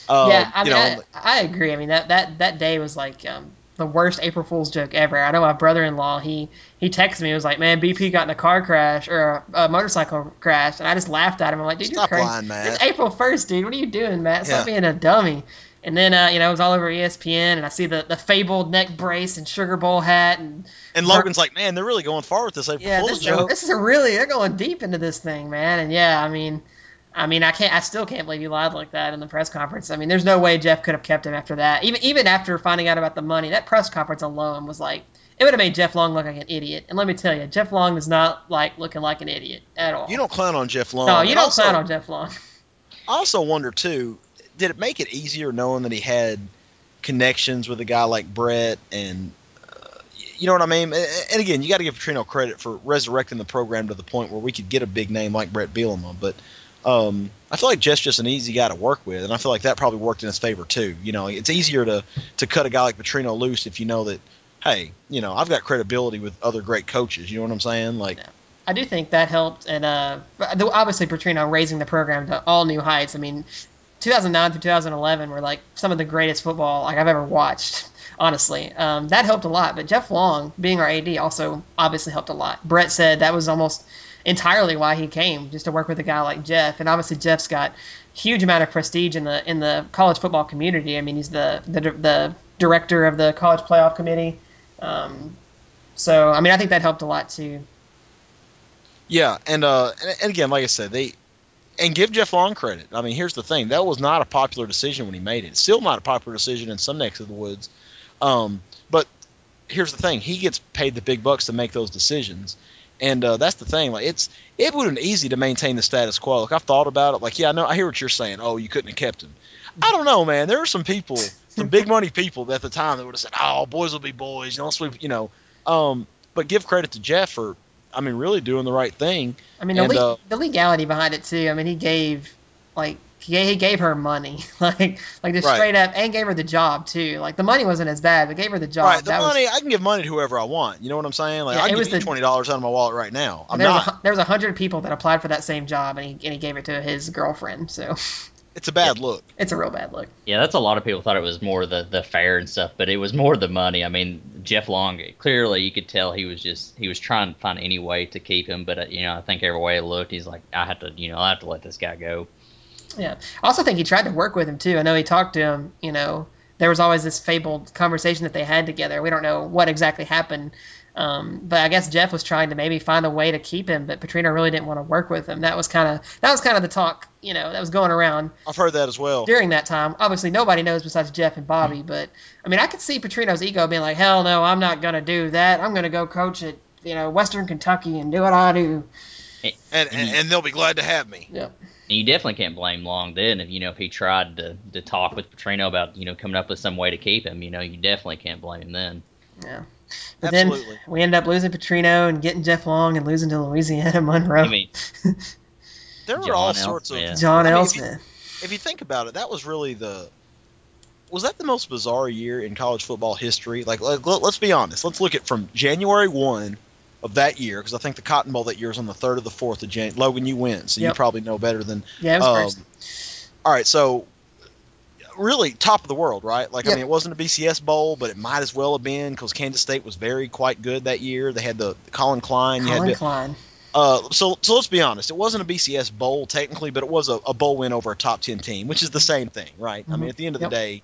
A: Uh,
C: yeah, I mean,
A: know,
C: I, I agree. I mean, that that that day was like um, the worst April Fool's joke ever. I know my brother-in-law he he texted me. He was like, "Man, BP got in a car crash or a, a motorcycle crash," and I just laughed at him. I'm like, "Dude,
A: Stop
C: you're crazy.
A: lying, Matt.
C: It's April 1st, dude. What are you doing, Matt? Stop
A: Yeah.
C: being a dummy." And then uh, you know it was all over ESPN, and I see the, the fabled neck brace and Sugar Bowl hat, and
A: and Logan's like, man, they're really going far with this April
C: yeah,
A: Fool's
C: this is,
A: joke.
C: this is a really they're going deep into this thing, man. And yeah, I mean, I mean, I can't, I still can't believe he lied like that in the press conference. I mean, there's no way Jeff could have kept him after that. Even even after finding out about the money, that press conference alone was like it would have made Jeff Long look like an idiot. And let me tell you, Jeff Long is not like looking like an idiot at all.
A: You don't clown on Jeff Long.
C: no, you
A: And
C: don't
A: also,
C: sign on Jeff Long.
A: I also wonder too, did it make it easier knowing that he had connections with a guy like Bret and uh, you know what I mean? And again, you got to give Petrino credit for resurrecting the program to the point where we could get a big name like Bret Bielema. But um, I feel like Jeff's just an easy guy to work with, and I feel like that probably worked in his favor too. You know, it's easier to to cut a guy like Petrino loose if you know that, hey, you know, I've got credibility with other great coaches. You know what I'm saying? Like,
C: I do think that helped, and uh, obviously Petrino raising the program to all new heights. I mean, 2009 through 2011 were like some of the greatest football like I've ever watched. Honestly, um, that helped a lot. But Jeff Long being our AD also obviously helped a lot. Bret said that was almost entirely why he came, just to work with a guy like Jeff. And obviously Jeff's got huge amount of prestige in the in the college football community. I mean, he's the the, the director of the college playoff committee. Um, so I mean, I think that helped a lot too.
A: Yeah, and uh, and, again, like I said, they and give Jeff Long credit. I mean, here's the thing: that was not a popular decision when he made it. Still not a popular decision in some necks of the woods. Um, but here's the thing: he gets paid the big bucks to make those decisions, and uh, that's the thing. Like, it's it would have been easy to maintain the status quo. Like, I've thought about it. Like, yeah, I know, I hear what you're saying. Oh, you couldn't have kept him. I don't know, man. There are some people, some big money people at the time that would have said, "Oh, boys will be boys," you know, sweep, you know. Um, but give credit to Jeff for, I mean, really doing the right thing.
C: I mean, the,
A: And,
C: le-
A: uh,
C: the legality behind it too. I mean, he gave like he gave, he gave her money, like like just
A: Right.
C: straight up, and gave her the job too. Like the money wasn't as bad, but gave her the job.
A: Right, the
C: That was-
A: money I can give money to whoever I want. You know what I'm saying? Like
C: Yeah,
A: I
C: it
A: can
C: was
A: give you
C: the-
A: twenty dollars out of my wallet right now. I'm
C: there was, a,
A: not.
C: there was a hundred people that applied for that same job, and he and he gave it to his girlfriend. So
A: It's a bad look.
C: it's a real bad look.
B: Yeah, that's a lot of people thought it was more the the fair and stuff, but it was more the money. I mean, Jeff Long clearly you could tell he was just he was trying to find any way to keep him, but uh, you know I think every way it looked, he's like I have to you know I have to let this guy go.
C: Yeah. I also think he tried to work with him too. I know he talked to him. You know, there was always this fabled conversation that they had together. We don't know what exactly happened. Um, but I guess Jeff was trying to maybe find a way to keep him, but Petrino really didn't want to work with him. That was kind of that was kind of the talk, you know, that was going around
A: I've heard that as well.
C: during that time. Obviously, nobody knows besides Jeff and Bobby, but I mean, I could see Petrino's ego being like, "Hell no, I'm not gonna do that. I'm gonna go coach at you know Western Kentucky and do what I do."
A: And, and and they'll be glad to have me.
C: Yep.
B: And you definitely can't blame Long then if you know if he tried to to talk with Petrino about you know coming up with some way to keep him. You know you definitely can't blame him then.
C: Yeah. But
A: Absolutely.
C: then we end up losing Petrino and getting Jeff Long and losing to Louisiana Monroe.
B: I mean,
A: There were
B: John
A: all
B: L.
A: sorts of.
B: Smith.
C: John
A: I mean,
C: L.
A: if you- If you think about it, that was really the. Was that the most bizarre year in college football history? Like, let, let- let's be honest. Let's look at from January one of that year, because I think the Cotton Bowl that year is on the third or the fourth of Jan. Logan, you win, so you probably know better than
C: Yeah, it was
A: Um, all right, so really top of the world, right? Like,
C: Yep.
A: I mean, it wasn't a BCS bowl, but it might as well have been because Kansas State was very quite good that year. They had the, the Collin Klein. you
C: Collin
A: had
C: Klein.
A: uh, so so let's be honest. It wasn't a BCS bowl technically, but it was a, a bowl win over a top ten team, which is the same thing, right? I
C: Mhm.
A: mean, at the end of
C: Yep.
A: the day,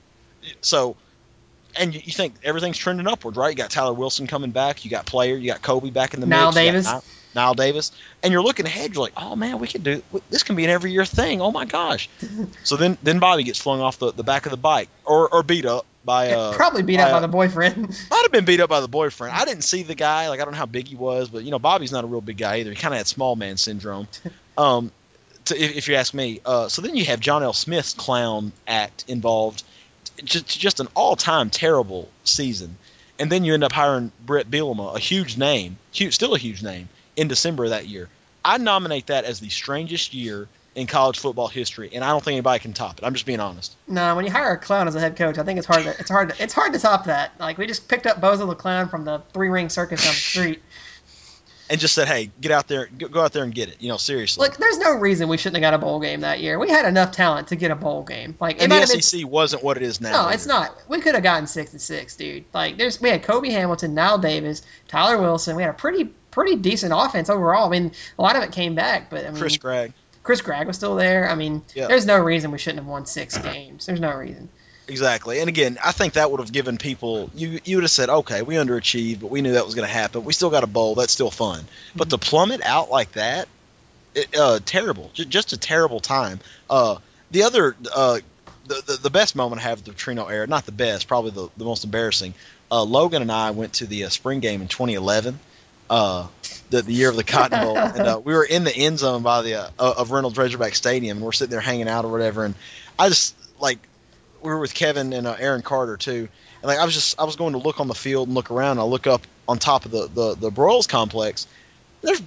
A: so. And you, you think everything's trending upward, right? You got Tyler Wilson coming back. You got Player. You got Cobi back in the
C: Knile
A: mix.
C: Davis.
A: Knile, Knile Davis. And you're looking ahead. You're like, oh man, we could do this. Can be an every year thing. Oh my gosh. so then then Bobby gets flung off the, the back of the bike or, or beat up by uh
C: Probably beat
A: by,
C: up by the boyfriend.
A: might have been beat up by the boyfriend. I didn't see the guy. Like I don't know how big he was, but you know Bobby's not a real big guy either. He kind of had small man syndrome. Um, to, if, if you ask me. Uh, so then you have John L. Smith's clown act involved. Just, just an all-time terrible season, and then you end up hiring Bret Bielema, a huge name, huge, still a huge name, in December of that year. I nominate that as the strangest year in college football history, and I don't think anybody can top it. I'm just being honest.
C: No, when you hire a clown as a head coach, I think it's hard. To, it's hard. To, it's hard to top that. Like we just picked up Bozo the clown from the three ring circus down the street.
A: And just said, "Hey, get out there, go out there and get it." You know, seriously.
C: Look, there's no reason we shouldn't have got a bowl game that year. We had enough talent to get a bowl game. Like,
A: and the
C: have been
A: SEC wasn't what it is now.
C: No, it's not. We could have gotten six and six, dude. Like there's we had Cobi Hamilton, Knile Davis, Tyler Wilson. We had a pretty pretty decent offense overall. I mean, a lot of it came back, but I mean,
A: Chris Gragg.
C: Chris Gragg was still there. I mean,
A: Yeah.
C: there's no reason we shouldn't have won six games. There's no reason.
A: Exactly. And again, I think that would have given people you you would have said, okay, we underachieved, but we knew that was going to happen. We still got a bowl. That's still fun. But to plummet out like that, it, uh, terrible. J- just a terrible time. Uh, the other, uh, the, the the best moment I have the Trino era, not the best, probably the, the most embarrassing. Uh, Logan and I went to the uh, spring game in 2011. Uh, the, the year of the Cotton Bowl, and uh, we were in the end zone by the uh, of Reynolds Razorback Stadium, and we're sitting there hanging out or whatever. And I just like we were with Kevin and uh, Aaron Carter too, and like I was just I was going to look on the field and look around. And I look up on top of the the the Broyles complex. There's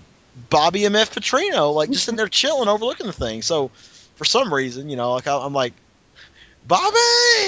A: Bobby M.F. Petrino like just in there chilling, overlooking the thing. So for some reason, you know, like I, I'm like, Bobby.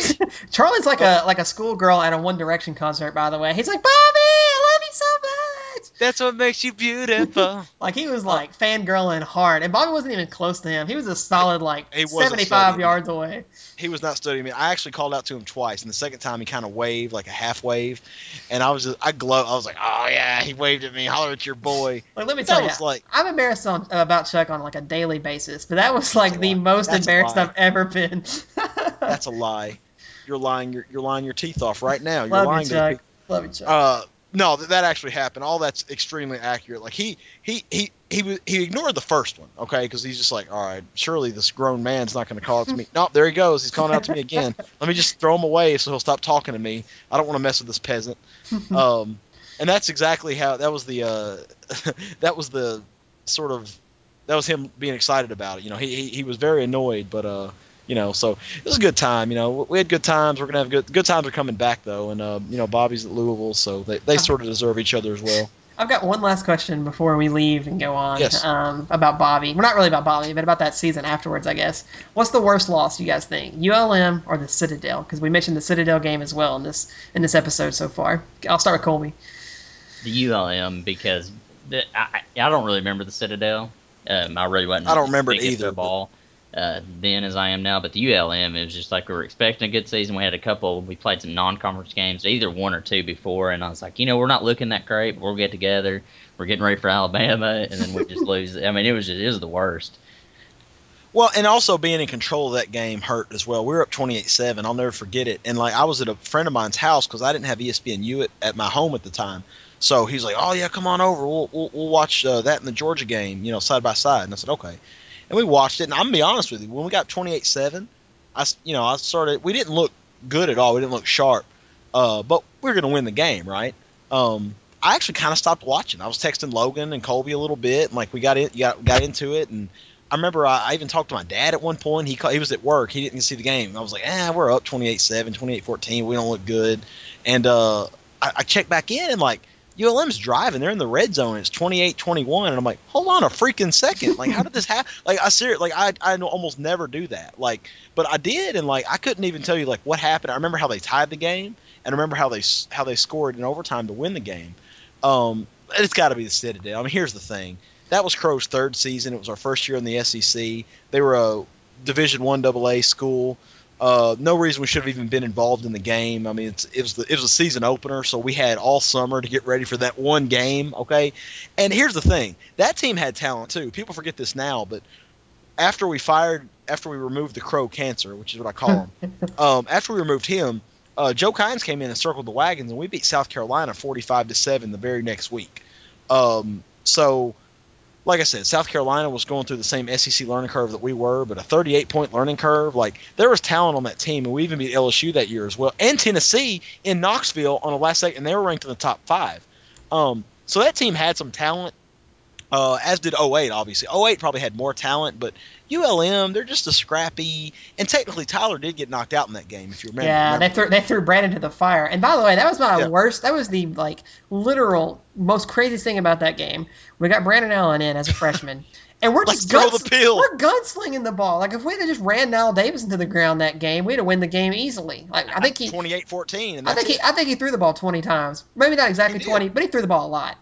C: Charlie's like a like a schoolgirl at a One Direction concert. By the way, he's like, Bobby, I love you so much.
A: That's what makes you beautiful.
C: Like he was like fangirling hard, and Bobby wasn't even close to him. He was a solid like
A: He
C: 75 yards away.
A: he was not studying me. I actually called out to him twice, and the second time he kind of waved like a half wave, and I was just I glow. I was like, oh yeah, he waved at me. Holler at your boy.
C: Like let me
A: That
C: tell you,
A: like
C: I'm embarrassed on, about Chuck on like a daily basis, but that was like the
A: lie.
C: most
A: That's
C: embarrassed. I've ever been.
A: that's a lie. You're lying. You're, you're lying your teeth off right now. You're
C: Love
A: lying
C: you,
A: to
C: Chuck.
A: people.
C: Love you, Chuck.
A: Uh, no, that, that actually happened. All that's extremely accurate. Like he he he he he ignored the first one, okay, because he's just like, all right, surely this grown man's not going to call out to me. nope, there he goes. He's calling out to me again. Let me just throw him away so he'll stop talking to me. I don't want to mess with this peasant. Um, and that's exactly how that was the uh, that was the sort of that was him being excited about it. You know, he he, he was very annoyed, but uh, you know, so it was a good time. You know, we had good times. We're gonna have good good times are coming back though, and uh, you know, Bobby's at Louisville, so they they sort of deserve each other as well.
C: I've got one last question before we leave and go on.
A: Yes.
C: Um, about Bobby. Well, not really about Bobby, but about that season afterwards, I guess. What's the worst loss you guys think? ULM or the Citadel? Because we mentioned the Citadel game as well in this in this episode so far. I'll start with Colby.
B: The ULM because the, I, I don't really remember the Citadel. Um, I really wasn't.
A: I don't remember it either,
B: the Ball uh, then as I am now, but the ULM it was just like we were expecting a good season. We had a couple. We played some non-conference games, either one or two before, and I was like, you know, we're not looking that great. But we'll get together. We're getting ready for Alabama, and then we just lose. I mean, it was just, it was the worst.
A: Well, and also being in control of that game hurt as well. We were up 28-7. I'll never forget it. And like I was at a friend of mine's house because I didn't have ESPNU at, at my home at the time. So he's like, "Oh yeah, come on over. We'll we'll, we'll watch uh, that in the Georgia game, you know, side by side." And I said, "Okay." And we watched it. And I'm gonna be honest with you, when we got 28-7, I you know I started. We didn't look good at all. We didn't look sharp. Uh, but we are gonna win the game, right? Um, I actually kind of stopped watching. I was texting Logan and Colby a little bit, and like we got in, got got into it, and I remember I, I even talked to my dad at one point. He he was at work. He didn't see the game. I was like, ah, we're up 28-7, 28-14. We don't look good. And uh, I, I checked back in and like ULM's driving. They're in the red zone. It's 28-21. And I'm like, hold on a freaking second. Like, how did this happen? Like, I serious. Like, I I almost never do that. Like, but I did, and like I couldn't even tell you like what happened. I remember how they tied the game, and I remember how they how they scored in overtime to win the game. Um, it's got to be the Citadel. I mean, here's the thing. That was Crowe's third season. It was our first year in the SEC. They were a Division One AA school. Uh, no reason we should have even been involved in the game. I mean, it's, it was the, it was a season opener, so we had all summer to get ready for that one game. Okay, and here's the thing: that team had talent too. People forget this now, but after we fired, after we removed the Crowe cancer, which is what I call him, um, after we removed him, uh, Joe Kines came in and circled the wagons, and we beat South Carolina 45 to seven the very next week. Um, so like I said, South Carolina was going through the same SEC learning curve that we were, but a 38 point learning curve. Like there was talent on that team, and we even beat LSU that year as well, and Tennessee in Knoxville on the last second, and they were ranked in the top five. Um, so that team had some talent, uh, as did 08, obviously. 08 probably had more talent, but ULM, they're just a scrappy. And technically, Tyler did get knocked out in that game, if you remember.
C: Yeah,
A: remember?
C: they threw they threw Brandon to the fire. And by the way, that was my
A: Yeah.
C: worst. That was the like literal most craziest thing about that game. We got Brandon Allen in as a freshman, and we're just guns-. We're gunslinging the ball. Like if we had just ran Knile Davis into the ground that game, we'd have won the game easily. Like I think he,
A: 28-14, and
C: I think he. I think he threw the ball twenty times. Maybe not exactly
A: He did.
C: twenty, but he threw the ball a lot.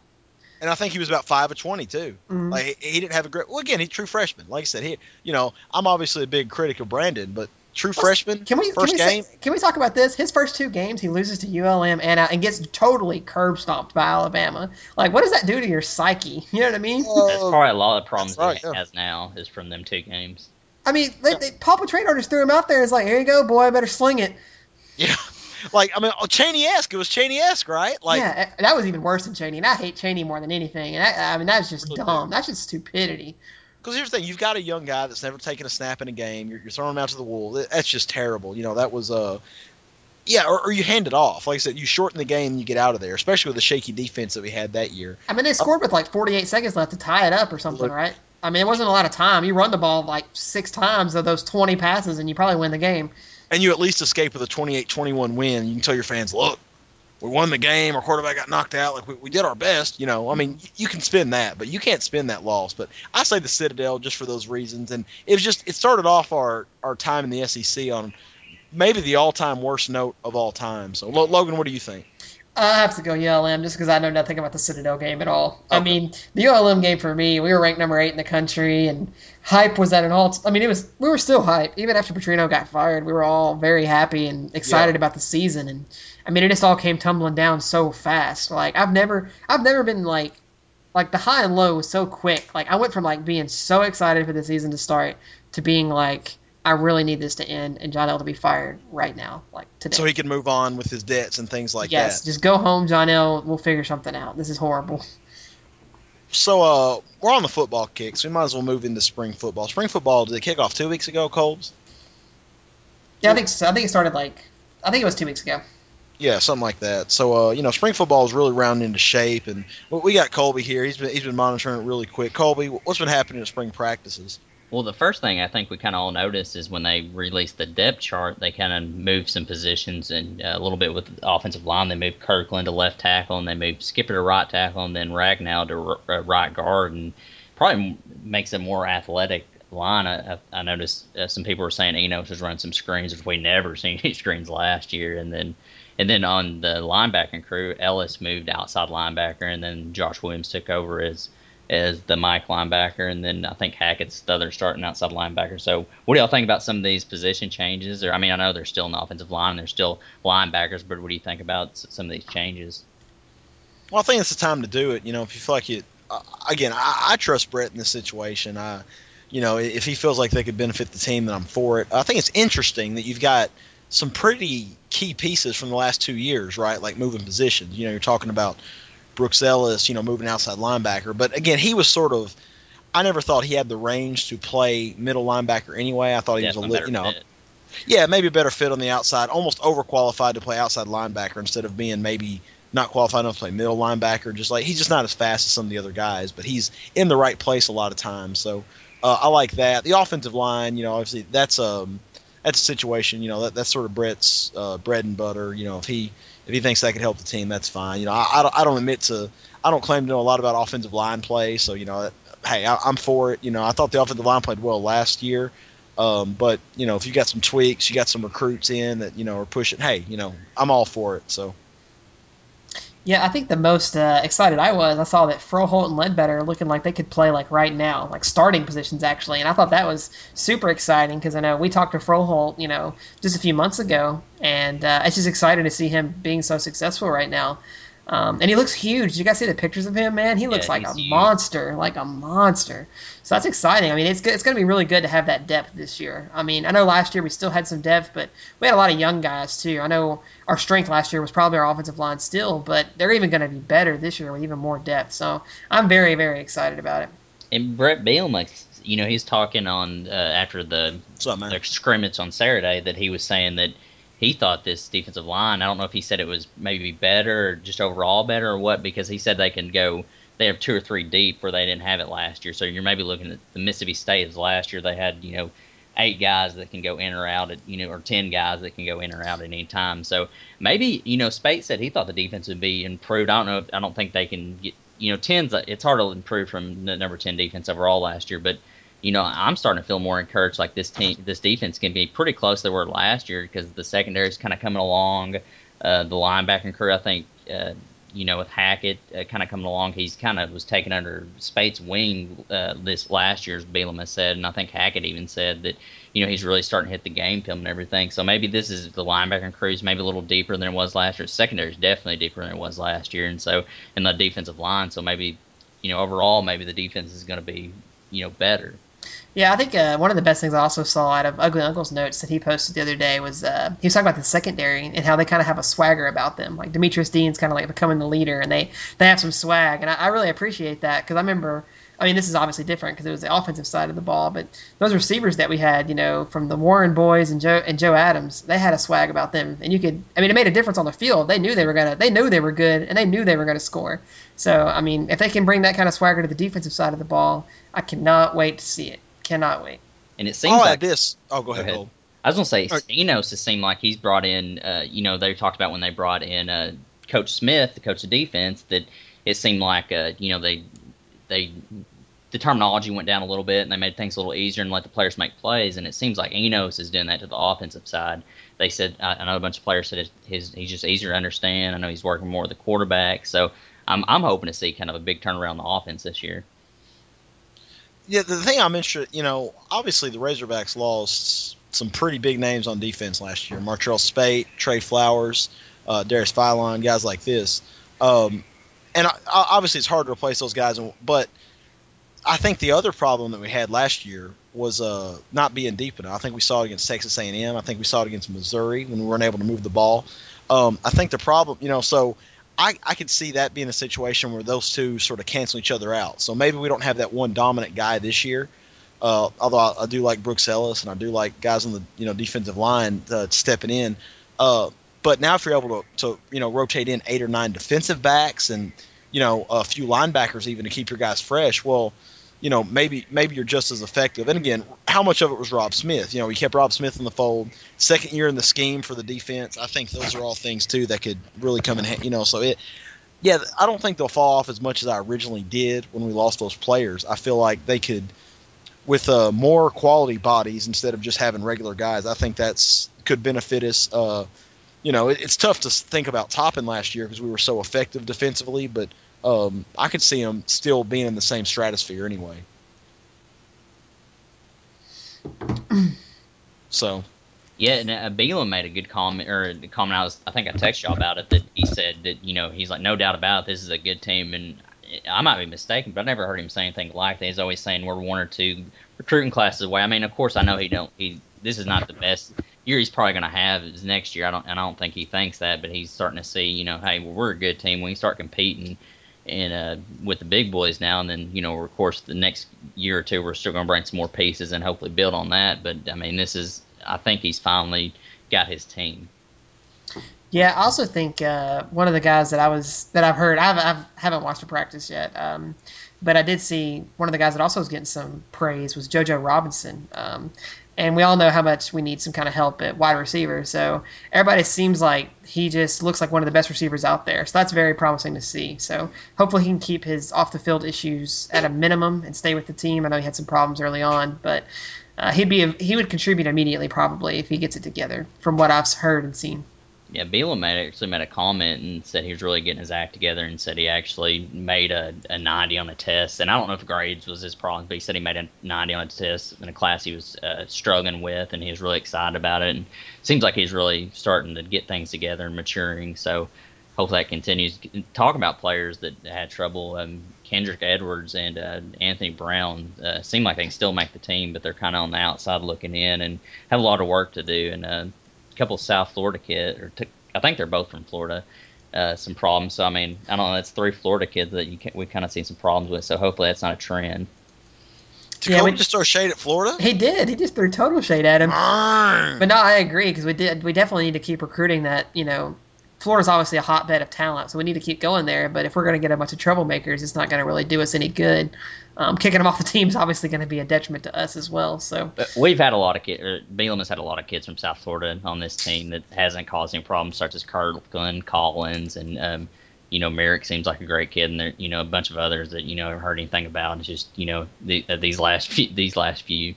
A: And I think he was about five of twenty too.
C: Mhm.
A: Like he, he didn't have a great. Well, again, he's true freshman. Like I said, he, you know, I'm obviously a big critic of Brandon, but true freshman,
C: Can we can we,
A: game.
C: Say, can we talk about this? His first two games, he loses to ULM and uh, and gets totally curb stomped by Alabama. Like, what does that do to your psyche? You know what I mean?
B: That's probably a lot of problems
A: That's right,
B: he
A: yeah.
B: has now is from them two games.
C: I mean, they, they, Paul Petrino just threw him out there. It's like, here you go, boy, I better sling it.
A: yeah, like I mean, oh, Chaney-esque. It was Chaney-esque, right? Like,
C: yeah, eh, that was even worse than Chaney. And I hate Chaney more than anything. And I, I mean, that's just
A: Really
C: dumb. That's just stupidity.
A: Because here's the thing: you've got a young guy that's never taken a snap in a game. You're, you're throwing him out to the wall. That's just terrible. You know that was uh, yeah, or, or you hand it off. Like I said, you shorten the game and you get out of there. Especially with the shaky defense that we had that year.
C: I mean, they scored with like 48 seconds left to tie it up or something,
A: Look-
C: right? I mean, it wasn't a lot of time. You run the ball like six times of those 20 passes, and you probably win the game.
A: And you at least escape with a 28-21 win. You can tell your fans, look, we won the game. Our quarterback got knocked out. Like we, we did our best. You know, I mean, you can spin that, but you can't spin that loss. But I say the Citadel just for those reasons. And it was just it started off our our time in the SEC on maybe the all-time worst note of all time. So Logan, what do you think?
C: I have to go ULM just because I know nothing about the Citadel game at all. I mean, the ULM game for me, we were ranked number eight in the country, and hype was at an all. I mean, it was we were still hype even after Petrino got fired. We were all very happy and excited
A: Yeah.
C: about the season, and I mean, it just all came tumbling down so fast. Like I've never, I've never been like, like the high and low was so quick. Like I went from like being so excited for the season to start to being like, I really need this to end and John L to be fired right now, like today.
A: So he can move on with his debts and things like
C: yes,
A: that.
C: Yes, just go home, John L. We'll figure something out. This is horrible.
A: So uh, we're on the football kick, so we might as well move into spring football. Spring football did it kick off two weeks ago, Colbs?
C: Yeah, I think so. I think it started like I think it was two weeks ago.
A: Yeah, something like that. So, uh, you know, spring football is really rounding into shape, and we got Colby here. He's been he's been monitoring it really quick. Colby, what's been happening at spring practices?
B: Well, the first thing I think we kind of all noticed is when they released the depth chart, they kind of moved some positions and uh, a little bit with offensive line. They moved Kirkland to left tackle, and they moved Skipper to right tackle, and then Ragnow to r- uh, right guard, and probably makes a more athletic line. I, I, I noticed uh, some people were saying Enos was running some screens, which we never seen any screens last year, and then. And then on the linebacking crew, Ellis moved outside linebacker, and then Josh Williams took over as as the Mike linebacker, and then I think Hackett's the other starting outside linebacker. So, what do y'all think about some of these position changes? Or, I mean, I know they're still in the offensive line, they're still linebackers, but what do you think about some of these changes?
A: Well, I think it's the time to do it. You know, if you feel like you, uh, again, I, I trust Bret in this situation. I, you know, if he feels like they could benefit the team, then I'm for it. I think it's interesting that you've got some pretty key pieces from the last two years, right? Like moving positions. You know, you're talking about Brooks Ellis, you know, moving outside linebacker. But again, he was sort of. I never thought he had the range to play middle linebacker anyway. I thought he was a little, you know,
B: fit.
A: yeah, maybe a better fit on the outside, almost overqualified to play outside linebacker instead of being maybe not qualified enough to play middle linebacker. Just like he's just not as fast as some of the other guys, but he's in the right place a lot of times. So uh, I like that. The offensive line, you know, obviously that's um that's a situation. You know, that, that's sort of Bret's uh, bread and butter. You know, if he if he thinks that could help the team, that's fine. You know, I, I don't admit to I don't claim to know a lot about offensive line play, so you know, hey, I, I'm for it. You know, I thought the offensive line played well last year. Um, but you know, if you got some tweaks, you got some recruits in that you know are pushing. Hey, you know, I'm all for it. So
C: Yeah, I think the most uh, excited I was, I saw that Froholdt and Ledbetter looking like they could play like right now, like starting positions actually, and I thought that was super exciting because I know we talked to Froholdt, you know, just a few months ago, and uh, it's just exciting to see him being so successful right now. Um, and he looks huge. Did you guys see the pictures of him, man? He looks
B: Yeah,
C: like a
B: huge.
C: monster, like a monster. So that's exciting. I mean, it's, it's going to be really good to have that depth this year. I mean, I know last year we still had some depth, but we had a lot of young guys too. I know our strength last year was probably our offensive line still, but they're even going to be better this year with even more depth. So I'm very, very excited about it.
B: And Bret Bielema, you know, he's talking on uh, after the
A: up, man?
B: the scrimmage on Saturday that he was saying that he thought this defensive line. I don't know if he said it was maybe better or just overall better or what, because he said they can go. They have two or three deep where they didn't have it last year. So you're maybe looking at the Mississippi State as last year they had you know eight guys that can go in or out at you know or ten guys that can go in or out at any time. So maybe you know Spaight said he thought the defense would be improved. I don't know. If, I don't think they can get you know tens. It's hard to improve from the number ten defense overall last year, but you know, I'm starting to feel more encouraged. Like this team, this defense can be pretty close to where last year because the secondary is kind of coming along. Uh, the linebacking crew, I think, uh, you know, with Hackett uh, kind of coming along, he's kind of was taken under Spaight's wing uh, this last year, as Bielema said, and I think Hackett even said that, you know, he's really starting to hit the game film and everything. So maybe this is the linebacker crew is maybe a little deeper than it was last year. The secondary is definitely deeper than it was last year, and so in the defensive line, so maybe, you know, overall, maybe the defense is going to be, you know, better.
C: Yeah, I think uh, one of the best things I also saw out of Ugly Uncle's notes that he posted the other day was uh, he was talking about the secondary and how they kind of have a swagger about them. Like Demetrius Dean's kind of like becoming the leader, and they they have some swag, and I, I really appreciate that because I remember. I mean, this is obviously different because it was the offensive side of the ball, but those receivers that we had, you know, from the Warren boys and Joe and Joe Adams, they had a swag about them, and you could, I mean, it made a difference on the field. They knew they were gonna, they knew they were good, and they knew they were gonna score. So, I mean, if they can bring that kind of swagger to the defensive side of the ball, I cannot wait to see it. Cannot wait.
B: And it seems
A: I'll
B: like
A: this. Oh, go ahead,
B: ahead. I was gonna say
A: All right.
B: Enos has seemed like he's brought in. Uh, you know, they talked about when they brought in uh, Coach Smith, the coach of defense, that it seemed like uh, you know they they the terminology went down a little bit and they made things a little easier and let the players make plays. And it seems like Enos is doing that to the offensive side. They said I, I know a bunch of players said his he's just easier to understand. I know he's working more with the quarterback, so I'm I'm hoping to see kind of a big turnaround in the offense this year.
A: Yeah, the thing I'm interested, you know, obviously the Razorbacks lost some pretty big names on defense last year. Martrell Spaight, Trey Flowers, uh, Darius Philon, guys like this. Um, and I, I- obviously it's hard to replace those guys, but I think the other problem that we had last year was uh, not being deep enough. I think we saw it against Texas A&M. I think we saw it against Missouri when we weren't able to move the ball. Um, I think the problem, you know, so I, I could see that being a situation where those two sort of cancel each other out. So maybe we don't have that one dominant guy this year. Uh, although I, I do like Brooks Ellis and I do like guys on the you know defensive line uh, stepping in. Uh, but now if you're able to, to you know rotate in eight or nine defensive backs and you know a few linebackers even to keep your guys fresh, well, you know maybe maybe you're just as effective. And again, how much of it was Robb Smith? You know, he kept Robb Smith in the fold. Second year in the scheme for the defense. I think those are all things too that could really come in. ha- You know, so it. Yeah, I don't think they'll fall off as much as I originally did when we lost those players. I feel like they could, with uh, more quality bodies instead of just having regular guys. I think that's could benefit us. Uh, you know, it, it's tough to think about topping last year because we were so effective defensively, but um, I could see them still being in the same stratosphere anyway. So
B: Yeah, and uh, made a good comment, or a comment. I was, I think I texted y'all about it. That he said that you know he's like, no doubt about it, this is a good team, and I might be mistaken, but I never heard him say anything like that. He's always saying we're one or two recruiting classes away. I mean, of course, I know he don't. He this is not the best year he's probably going to have is next year. I don't, and I don't think he thinks that, but he's starting to see, you know, hey, well, we're a good team. We can start competing. And uh, with the big boys now, and then you know, of course, the next year or two, we're still going to bring some more pieces and hopefully build on that. But I mean, this is I think he's finally got his team.
C: Yeah, I also think uh, one of the guys that I was that I've heard I've, I've haven't watched a practice yet, um, but I did see one of the guys that also was getting some praise was JoJo Robinson, um, and we all know how much we need some kind of help at wide receiver. So everybody seems like he just looks like one of the best receivers out there. So that's very promising to see. So hopefully he can keep his off the field issues at a minimum and stay with the team. I know he had some problems early on, but uh, he'd be he would contribute immediately probably if he gets it together from what I've heard and seen.
B: Yeah, Bielema actually made a comment and said he was really getting his act together and said he actually made a, a 90 on a test. And I don't know if grades was his problem, but he said he made a 90 on a test in a class he was uh, struggling with, and he was really excited about it. And seems like he's really starting to get things together and maturing. So hopefully that continues. Talk about players that had trouble. Um, Kendrick Edwards and uh, Anthony Brown uh, seem like they can still make the team, but they're kind of on the outside looking in and have a lot of work to do. And uh, couple of South Florida kids, or t- I think they're both from Florida. Uh, some problems. So I mean, I don't know. That's three Florida kids that you can, we kind of seen some problems with. So hopefully that's not a trend.
A: Jacoby yeah, we, just throw shade at Florida.
C: He did. He just threw total shade at him. But no, I agree because we did. We definitely need to keep recruiting that. You know, Florida's obviously a hotbed of talent, so we need to keep going there. But if we're going to get a bunch of troublemakers, it's not going to really do us any good. Um, kicking them off the team is obviously going to be a detriment to us as well. So
B: we've had a lot of kids. Bielema has had a lot of kids from South Florida on this team that hasn't caused any problems, such as Kirkland, Collins, and um, you know Merrick seems like a great kid, and there you know a bunch of others that you know haven't heard anything about. It's just you know the, uh, these last few these last few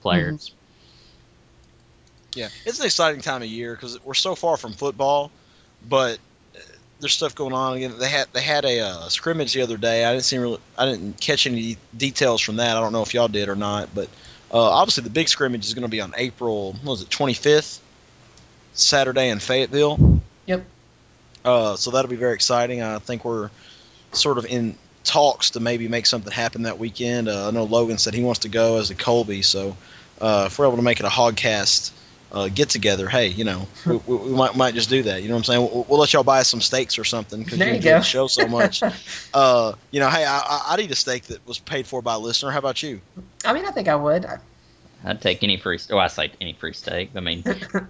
B: players. Mm-hmm.
A: Yeah, it's an exciting time of year because we're so far from football but there's stuff going on again. They had they had a uh, scrimmage the other day. I didn't see really, I didn't catch any details from that. I don't know if y'all did or not, but uh, obviously the big scrimmage is going to be on April what was it 25th, Saturday in Fayetteville.
C: Yep.
A: Uh, so that'll be very exciting. I think we're sort of in talks to maybe make something happen that weekend. Uh, I know Logan said he wants to go as a Colby, so uh, if we're able to make it a hogcast uh, get together, hey, you know, we, we, might might just do that. You know what I'm saying? We'll, we'll let y'all buy some steaks or something because you, you enjoy go. the show so much. uh, you know, hey, I, I'd eat a steak that was paid for by a listener. How about you?
C: I mean, I think I would.
B: I'd take any free. Oh, I say any free steak. I mean.
C: oh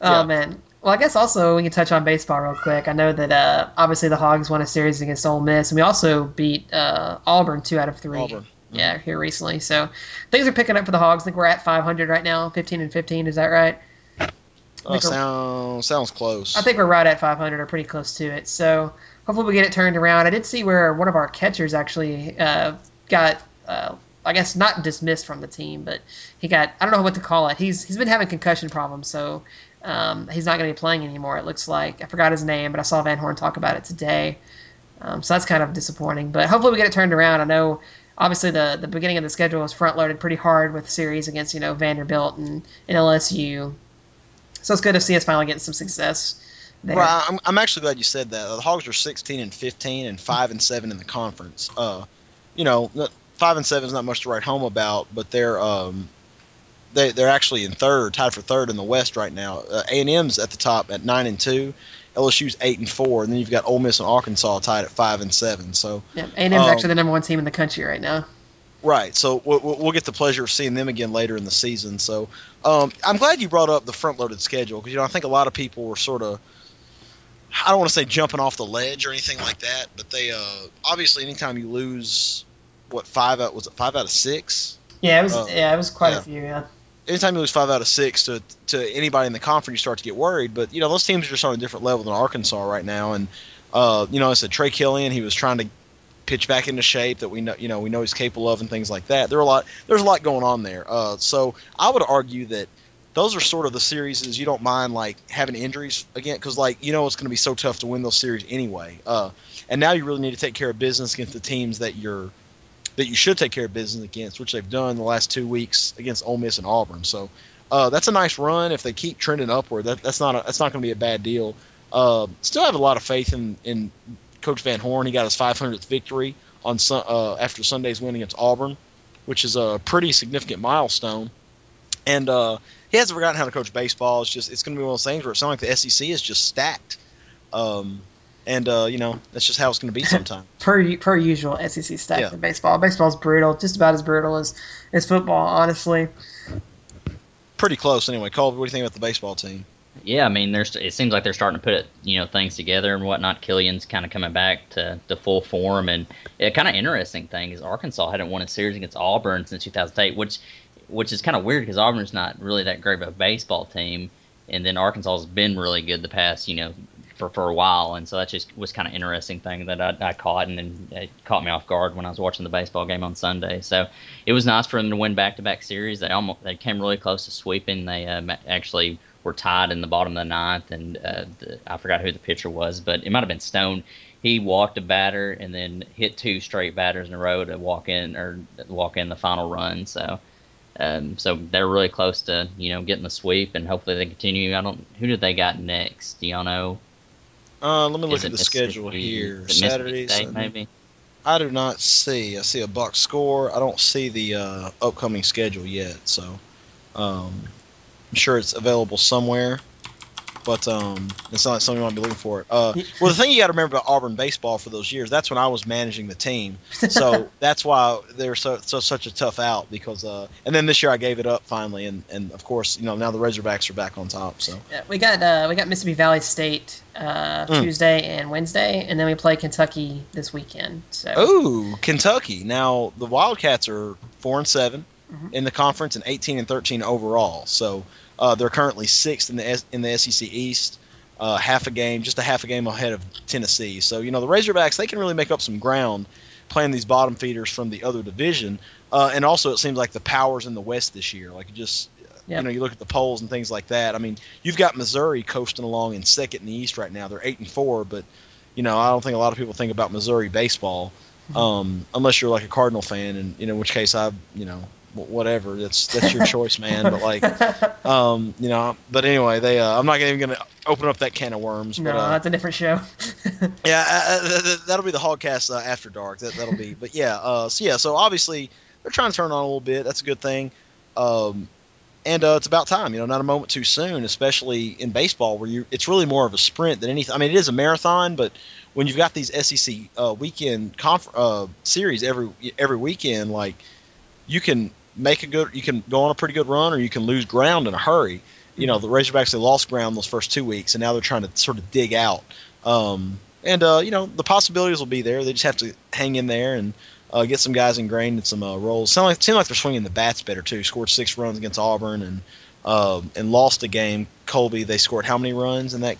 C: yeah. man. Well, I guess also we can touch on baseball real quick. I know that uh, obviously the Hogs won a series against Ole Miss, and we also beat uh, Auburn two out of three. Auburn yeah, here recently. So things are picking up for the Hogs. I think we're at 500 right now, 15 and 15. Is that right?
A: Oh, sounds sounds close.
C: I think we're right at 500 or pretty close to it. So hopefully we get it turned around. I did see where one of our catchers actually uh, got, uh, I guess not dismissed from the team, but he got I don't know what to call it. He's he's been having concussion problems, so um, he's not going to be playing anymore. It looks like I forgot his name, but I saw Van Horn talk about it today. Um, so that's kind of disappointing. But hopefully we get it turned around. I know obviously the the beginning of the schedule was front loaded pretty hard with series against you know Vanderbilt and, and LSU. So it's good to see us finally getting some success. There.
A: Right, I'm, I'm actually glad you said that. The Hogs are 16 and 15 and five and seven in the conference. Uh, you know, five and seven is not much to write home about, but they're um, they they're actually in third, tied for third in the West right now. Uh, A and M's at the top at nine and two, LSU's eight and four, and then you've got Ole Miss and Arkansas tied at five and seven. So
C: yeah, A&M's um, actually the number one team in the country right now.
A: Right. So we'll, we'll, get the pleasure of seeing them again later in the season. So um, I'm glad you brought up the front-loaded schedule because you know I think a lot of people were sort of I don't want to say jumping off the ledge or anything like that, but they uh, obviously anytime you lose what five out was it five out of six?
C: Yeah, it was. Uh, yeah, it was quite yeah. a few. Yeah
A: anytime you lose five out of six to to anybody in the conference, you start to get worried. But you know those teams are just on a different level than Arkansas right now. And uh, you know, I said Trey Killian, he was trying to pitch back into shape that we know you know we know he's capable of and things like that. There are a lot there's a lot going on there. Uh, so I would argue that those are sort of the series you don't mind like having injuries again because like you know it's going to be so tough to win those series anyway. Uh, and now you really need to take care of business against the teams that you're that you should take care of business against, which they've done the last two weeks against Ole Miss and Auburn. So uh, that's a nice run. If they keep trending upward, that, that's not a, that's not going to be a bad deal. Uh, still have a lot of faith in, in Coach Van Horn. He got his 500th victory on uh, after Sunday's win against Auburn, which is a pretty significant milestone. And uh, he hasn't forgotten how to coach baseball. It's just it's going to be one of those things where it sounds like the SEC is just stacked. Um, and uh, you know that's just how it's going to be sometimes.
C: per per usual, SEC stack yeah. for baseball. Baseball's brutal, just about as brutal as as football, honestly.
A: Pretty close, anyway. Cole, what do you think about the baseball team?
B: Yeah, I mean, there's it seems like they're starting to put you know things together and whatnot. Killian's kind of coming back to, to full form, and a kind of interesting thing is Arkansas hadn't won a series against Auburn since 2008, which which is kind of weird because Auburn's not really that great of a baseball team, and then Arkansas has been really good the past you know for, for a while, and so that just was kind of interesting thing that I, I caught, and, then it caught me off guard when I was watching the baseball game on Sunday. So it was nice for them to win back-to-back series. They almost they came really close to sweeping. They um, actually were tied in the bottom of the ninth, and uh, the, I forgot who the pitcher was, but it might have been Stone. He walked a batter and then hit two straight batters in a row to walk in or walk in the final run. So, um, so they're really close to you know getting the sweep, and hopefully they continue. I don't. Who did they got next? Do y'all know?
A: Uh, let me look
B: Is
A: at the schedule
B: here.
A: here.
B: is it
A: Saturdays.
B: State, maybe.
A: I do not see. I see a buck score. I don't see the uh, upcoming schedule yet. So um, I'm sure it's available somewhere. But um, it's not like something you want to be looking for. It. Uh, well, the thing you got to remember about Auburn baseball for those years, that's when I was managing the team. So that's why they're so, so such a tough out because. Uh, and then this year I gave it up finally, and, and of course you know now the Razorbacks are back on top. So
C: Yeah, we got uh, we got Mississippi Valley State uh,
A: Mm.
C: Tuesday and Wednesday, and then we play Kentucky this weekend. So
A: Ooh, Kentucky. Now the Wildcats are four and 7
C: Mhm.
A: in the conference and eighteen and thirteen overall. So uh, they're currently sixth in the S- in the SEC East, uh, half a game, just a half a game ahead of Tennessee. So you know the Razorbacks they can really make up some ground playing these bottom feeders from the other division. Uh, and also it seems like the powers in the West this year, like just.
C: Yep.
A: You know, you look at the polls and things like that. I mean, you've got Missouri coasting along in second in the East right now. They're eight and four, but you know, I don't think a lot of people think about Missouri baseball um, unless you're like a Cardinal fan, and you know, in which case I, you know, whatever. That's that's your choice, man. But like, um, you know, but anyway, they. Uh, I'm not even gonna open up that can of worms.
C: no,
A: But uh,
C: that's a different show.
A: yeah, uh, uh, th- th- that'll be the Hogcast uh, after dark. That that'll be. But yeah, uh, so yeah, so obviously they're trying to turn on a little bit. That's a good thing. Um, and uh, it's about time, you know, not a moment too soon, especially in baseball where you it's really more of a sprint than anything. I mean, it is a marathon, but when you've got these SEC uh, weekend conf- uh, series every every weekend, like you can make a good, you can go on a pretty good run, or you can lose ground in a hurry. You know, the Razorbacks they lost ground those first two weeks, and now they're trying to sort of dig out. Um, and uh, you know, the possibilities will be there. They just have to hang in there and uh, get some guys ingrained in some uh, roles. Sound like seem like they're swinging the bats better too. Scored six runs against Auburn and um and lost a game. Colby they scored how many runs in that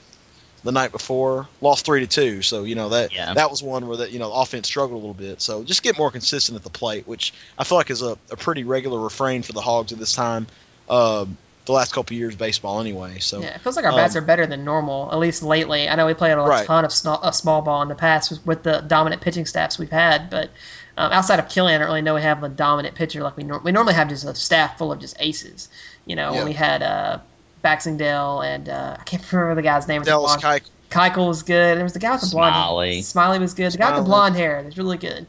A: the night before? Lost three to two. So you know that
B: Yeah.
A: that was one where that you know the offense struggled a little bit. So just get more consistent at the plate, which I feel like is a, a pretty regular refrain for the Hogs at this time. Um, the last couple of years of baseball anyway. So
C: yeah, it feels like our bats
A: um,
C: are better than normal, at least lately. I know we played a
A: Right.
C: ton of small, of small ball in the past with, with the dominant pitching staffs we've had, but um, outside of Killian, I don't really know we have a dominant pitcher like we nor- we normally have just a staff full of just aces. You know,
A: Yeah.
C: when we had uh, Baxendale and uh, I can't remember the guy's name. with the
A: Dallas
C: blonde-
A: Keuchel,
C: Keuchel was good. There was the guy with the blonde.
B: Smyly.
C: Smyly was good. The guy with the blonde hair was really good.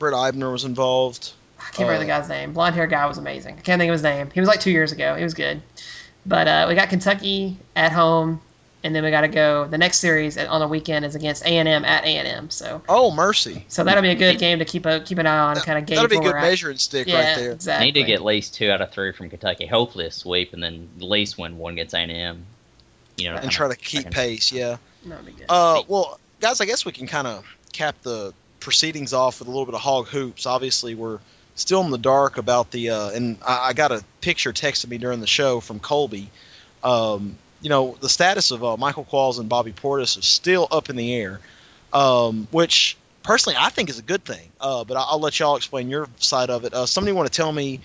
A: Brett Eibner was involved.
C: I can't remember the
A: Uh,
C: guy's name. Blonde hair guy was amazing. I can't think of his name. He was like two years ago. He was good. But uh, we got Kentucky at home, and then we got to go. The next series on the weekend is against A and M at A and M. So
A: Oh mercy,
C: so that'll be a good game to keep a keep an eye on and kind of gauge
A: that'll be a good
C: we're at.
A: measuring stick
C: Yeah,
A: right there.
C: exactly.
B: Need to get at least two out of three from Kentucky. Hopefully a sweep, and then at least win one against A&M. You know,
A: and
B: kinda
A: try to keep
B: second-
A: pace. Yeah.
C: That'd be good.
A: Uh, well, guys, I guess we can kind of cap the proceedings off with a little bit of hog hoops. Obviously, we're still in the dark about the, uh, and I, I got a picture texted me during the show from Colby. Um, you know, the status of uh, Michael Qualls and Bobby Portis is still up in the air, um, which personally I think is a good thing. Uh, but I'll, I'll let y'all explain your side of it. Uh, somebody want to tell me?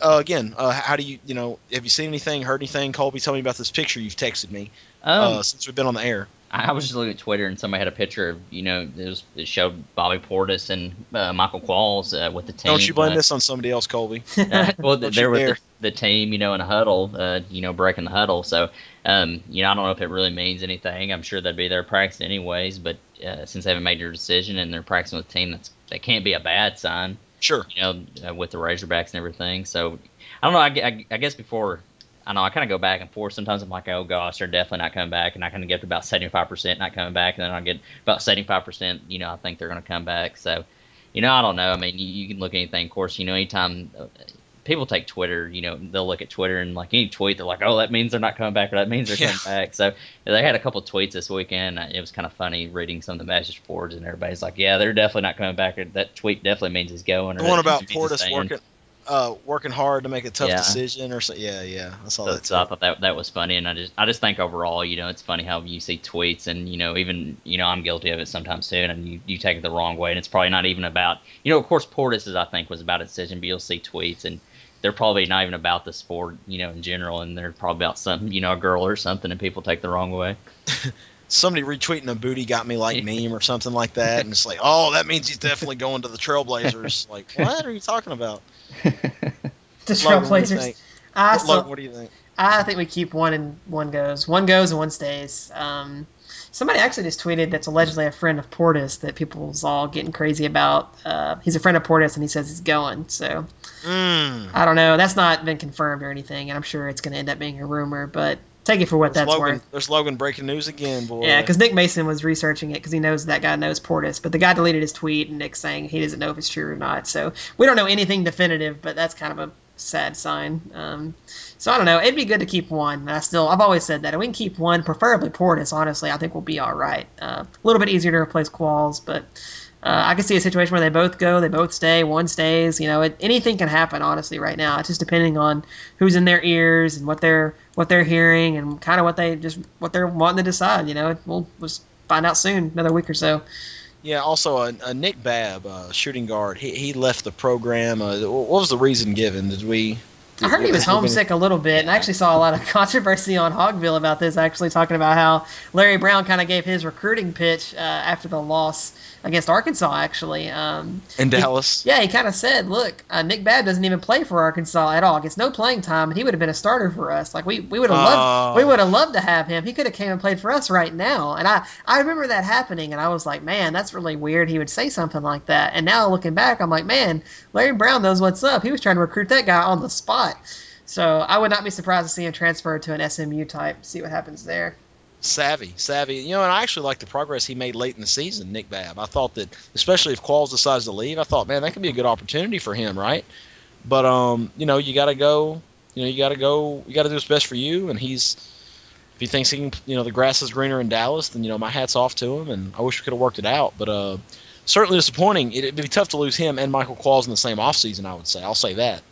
A: Uh, again, uh, how do you, you know, have you seen anything, heard anything? Colby, tell me about this picture you've texted me
B: Um,
A: uh, since we've been on the air.
B: I was just looking at Twitter and somebody had a picture of you know it, was, it showed Bobby Portis and uh, Michael Qualls uh, with the team.
A: Don't you blame
B: uh,
A: this on somebody else, Colby?
B: well, they're with the, the team, you know, in a huddle, uh, you know, breaking the huddle. So, um, you know, I don't know if it really means anything. I'm sure they'd be there practicing anyways, but uh, since they haven't made their decision and they're practicing with the team, that's that can't be a bad sign,
A: Sure.
B: you know, uh, with the Razorbacks and everything. So, I don't know. I, I, I guess before. I know I kind of go back and forth. Sometimes I'm like, oh gosh, they're definitely not coming back, and I kind of get to about 75% not coming back, and then I get about 75%. You know, I think they're going to come back. So, you know, I don't know. I mean, you, you can look at anything. Of course, you know, anytime uh, people take Twitter, you know, they'll look at Twitter and like any tweet, they're like, oh, that means they're not coming back, or that means they're
A: Yeah.
B: coming back. So they had a couple tweets this weekend. It was kind of funny reading some of the message boards, and everybody's like, yeah, they're definitely not coming back. Or that tweet definitely means he's going. Or
A: The one about Portis working, uh, working hard to make a tough
B: Yeah.
A: decision, or so. Yeah, yeah, I saw
B: So,
A: that.
B: so I thought that that was funny, and I just I just think overall, you know, it's funny how you see tweets, and you know, even you know, I'm guilty of it sometimes too, and you, you take it the wrong way, and it's probably not even about, you know, of course, Portis is I think was about a decision, but you'll see tweets, and they're probably not even about the sport, you know, in general, and they're probably about something, you know, a girl or something, and people take the wrong way.
A: Somebody retweeting a booty got me like meme or something like that, and it's like, oh, that means he's definitely going to the Trailblazers. like, what are you talking about?
C: The
A: Logan, what do
C: Trailblazers. I
A: What-
C: still,
A: Logan, what do you think?
C: I think we keep one and one goes. One goes and one stays. Um, somebody actually just tweeted that's allegedly a friend of Portis that people's all getting crazy about. Uh, he's a friend of Portis and he says he's going. So
A: Mm.
C: I don't know. That's not been confirmed or anything, and I'm sure it's going to end up being a rumor. But take it for what
A: There's
C: that's
A: Logan,
C: worth.
A: there's Logan breaking news again, boy.
C: Yeah, because Nick Mason was researching it because he knows that guy knows Portis, but the guy deleted his tweet and Nick's saying he doesn't know if it's true or not. So we don't know anything definitive, but that's kind of a sad sign. Um, so I don't know. It'd be good to keep one. I still, I've always said that. If we can keep one, preferably Portis. Honestly, I think we'll be all right. Uh, a little bit easier to replace Qualls, but uh, I can see a situation where they both go, they both stay, one stays. You know, it, anything can happen. Honestly, right now, it's just depending on who's in their ears and what they're what they're hearing and kind of what they just what they're wanting to decide. You know, we'll just find out soon, another week or so.
A: Yeah, also uh, uh, Nick Babb, uh, shooting guard, he, he left the program. Uh, what was the reason given? Did we?
C: I heard he was
A: has there been-
C: homesick a little bit, and I actually saw a lot of controversy on Hogville about this. Actually, talking about how Larry Brown kind of gave his recruiting pitch uh, after the loss against Arkansas. Actually, um,
A: in Dallas.
C: yeah, he kind of said, "Look, uh, Nick Babb doesn't even play for Arkansas at all. Gets no playing time, and he would have been a starter for us. Like we, we would have loved,
A: Oh.
C: we would have loved to have him. He could have came and played for us right now. And I, I remember that happening, and I was like, man, that's really weird. He would say something like that. And now looking back, I'm like, man, Larry Brown knows what's up. He was trying to recruit that guy on the spot. So I would not be surprised to see him transfer to an SMU type. See what happens there.
A: Savvy, savvy. You know, and I actually like the progress he made late in the season, Nick Babb. I thought that, especially if Qualls decides to leave, I thought, man, that could be a good opportunity for him, right? But um, you know, you got to go. You know, you got to go. You got to do what's best for you. And he's, if he thinks he can, you know, the grass is greener in Dallas, then you know, my hats off to him. And I wish we could have worked it out. But uh, certainly disappointing. It'd be tough to lose him and Michael Qualls in the same offseason, I would say. I'll say that.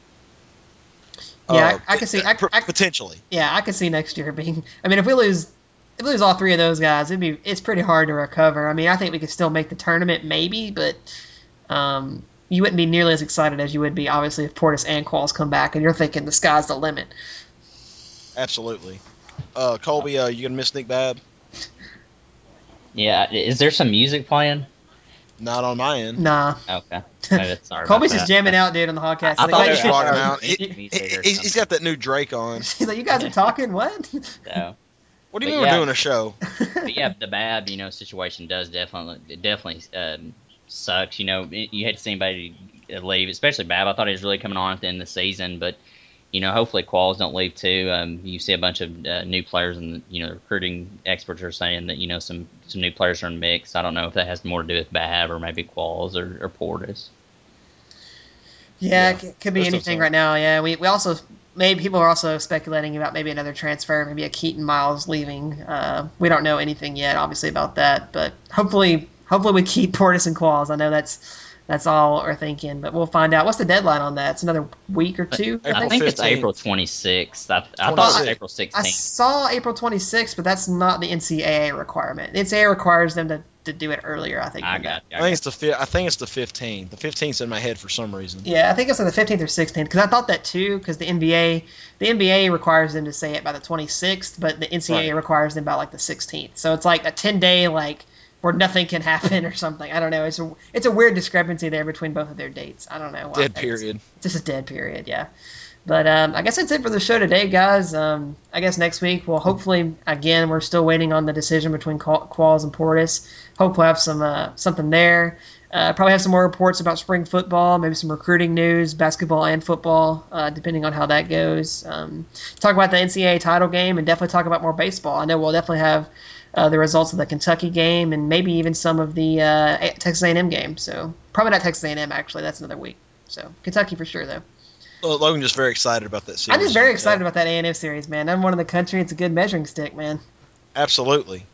C: Yeah,
A: Uh,
C: I, I can see. I, I,
A: potentially.
C: Yeah, I could see next year being. I mean, if we lose, if we lose all three of those guys, it'd be it's pretty hard to recover. I mean, I think we could still make the tournament, maybe, but um, you wouldn't be nearly as excited as you would be, obviously, if Portis and Qualls come back, and you're thinking the sky's the limit.
A: Absolutely. Uh, Colby, uh, you gonna miss Nick Babb?
B: Yeah, is there some music playing?
A: Not on my end.
C: Nah,
B: Okay, Maybe- sorry.
C: Colby's just jamming out, dude, on the podcast.
B: I
C: He's
B: thought
C: like,
B: it was-
A: rocking out. He-
B: Music
A: he-
B: or
A: he's, he's got that new Drake on.
C: he's like, you guys are talking what?
B: So,
A: What do you
B: But
A: mean
B: yeah.
A: we're doing a show?
B: but yeah, the Babb, you know, situation does definitely it definitely um, sucks. You know, it- you hate to see anybody leave, especially Babb. I thought he was really coming on at the end of the season, but you know, hopefully Qualls don't leave too. Um, you see a bunch of uh, new players, and you know, recruiting experts are saying that you know some some new players are in the mix. I don't know if that has more to do with Babb or maybe Qualls or, or Portis.
C: Yeah,
A: Yeah,
C: it could be
A: there's
C: anything right now. Yeah, we, we also maybe people are also speculating about maybe another transfer, maybe a Keaton Miles leaving. Uh, we don't know anything yet, obviously, about that, but hopefully, hopefully we keep Portis and Qualls. I know that's that's all we're thinking, but we'll find out. What's the deadline on that? It's another week or uh, two.
A: April
B: I
C: think.
B: think it's April 26th. I, I thought it was
A: 26th.
B: April
C: I
B: 16th.
C: saw April 26th, but that's not the NCAA requirement. The NCAA requires them to, to do it earlier. I think.
B: I
C: than that.
B: got.
A: I think it's the fi- I think it's the 15th. The 15th's in my head for some reason.
C: Yeah, I think it's on the 15th or 16th because I thought that too because the NBA the NBA requires them to say it by the 26th, but the NCAA
A: Right.
C: requires them by like the 16th. So it's like a 10 day like where nothing can happen or something. I don't know. It's a it's a weird discrepancy there between both of their dates. I don't know. why.
A: Dead period.
C: Just a dead period. Yeah. But um, I guess that's it for the show today, guys. Um, I guess next week we'll hopefully again we're still waiting on the decision between Qualls and Portis. Hope we'll have some uh, something there. Uh, probably have some more reports about spring football, maybe some recruiting news, basketball and football, uh, depending on how that goes. Um, talk about the NCAA title game and definitely talk about more baseball. I know we'll definitely have uh, the results of the Kentucky game and maybe even some of the uh, Texas A&M game. So probably not Texas A&M actually. That's another week. So Kentucky for sure though.
A: Well, Logan just very excited about that series.
C: I'm just very excited about that A&M series, man. I'm one in the country. It's a good measuring stick, man.
A: Absolutely.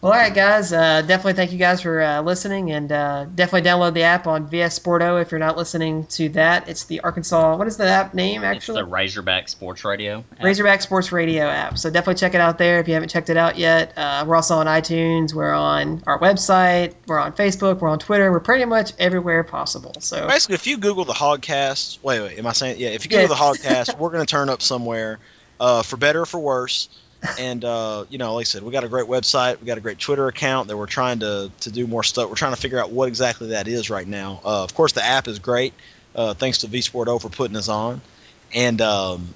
C: Well, all right, guys. Uh, definitely thank you guys for uh, listening, and uh, definitely download the app on VS Sporto if you're not listening to that. It's the Arkansas. What is the app name actually?
B: It's the Razorback Sports Radio. app.
C: Razorback Sports Radio app. So definitely check it out there if you haven't checked it out yet. Uh, we're also on iTunes. We're on our website. We're on Facebook. We're on Twitter. We're pretty much everywhere possible. So
A: Basically, if you Google the Hogcast, wait, wait, am I saying? Yeah, if you Google
C: Yeah.
A: the Hogcast, we're going to turn up somewhere, uh, for better or for worse. And uh, you know, like I said, we got a great website, we got a great Twitter account that we're trying to to do more stuff. We're trying to figure out what exactly that is right now. Uh, of course, the app is great. Uh, thanks to V Sport O for putting us on, and um,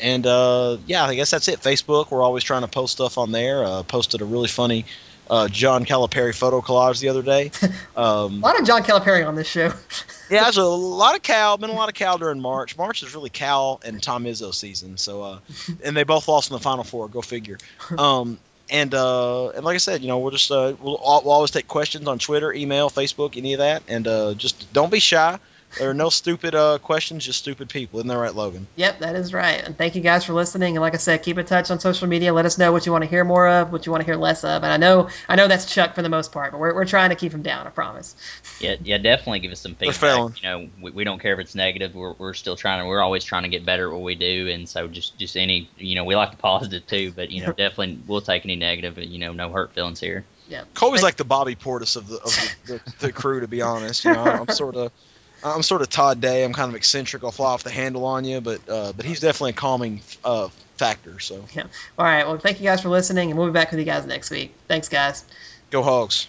A: and uh, yeah, I guess that's it. Facebook, we're always trying to post stuff on there. Uh, posted a really funny uh, John Calipari photo collage the other day.
C: a
A: Um,
C: lot of John Calipari on this show.
A: yeah, there's a lot of cow. Been a lot of cow during March. March is really Cal and Tom Izzo season. So, uh, and they both lost in the Final Four. Go figure. Um, and uh, and like I said, you know, we'll just uh, we'll, we'll always take questions on Twitter, email, Facebook, any of that, and uh, just don't be shy. There are no stupid uh, questions, just stupid people. Isn't that right, Logan?
C: Yep, that is right. And thank you guys for listening. And like I said, keep in touch on social media. Let us know what you want to hear more of, what you want to hear less of. And I know I know that's Chuck for the most part, but we're, we're trying to keep him down. I promise.
B: Yeah, yeah, definitely give us some
A: We're
B: feedback.
A: failing.
B: You know, we, we don't care if it's negative. We're, we're still trying to. We're always trying to get better at what we do, and so just just any. You know, we like the positive too, but you know, definitely we'll take any negative. You know, no hurt feelings here.
C: Yeah.
A: Colby's like the Bobby Portis of the of the, the, the crew, to be honest. You know, I'm sort of. I'm sort of Todd Day. I'm kind of eccentric. I'll fly off the handle on you, but uh, but he's definitely a calming uh, factor. So yeah.
C: All right. Well, thank you guys for listening, and we'll be back with you guys next week. Thanks, guys.
A: go Hogs.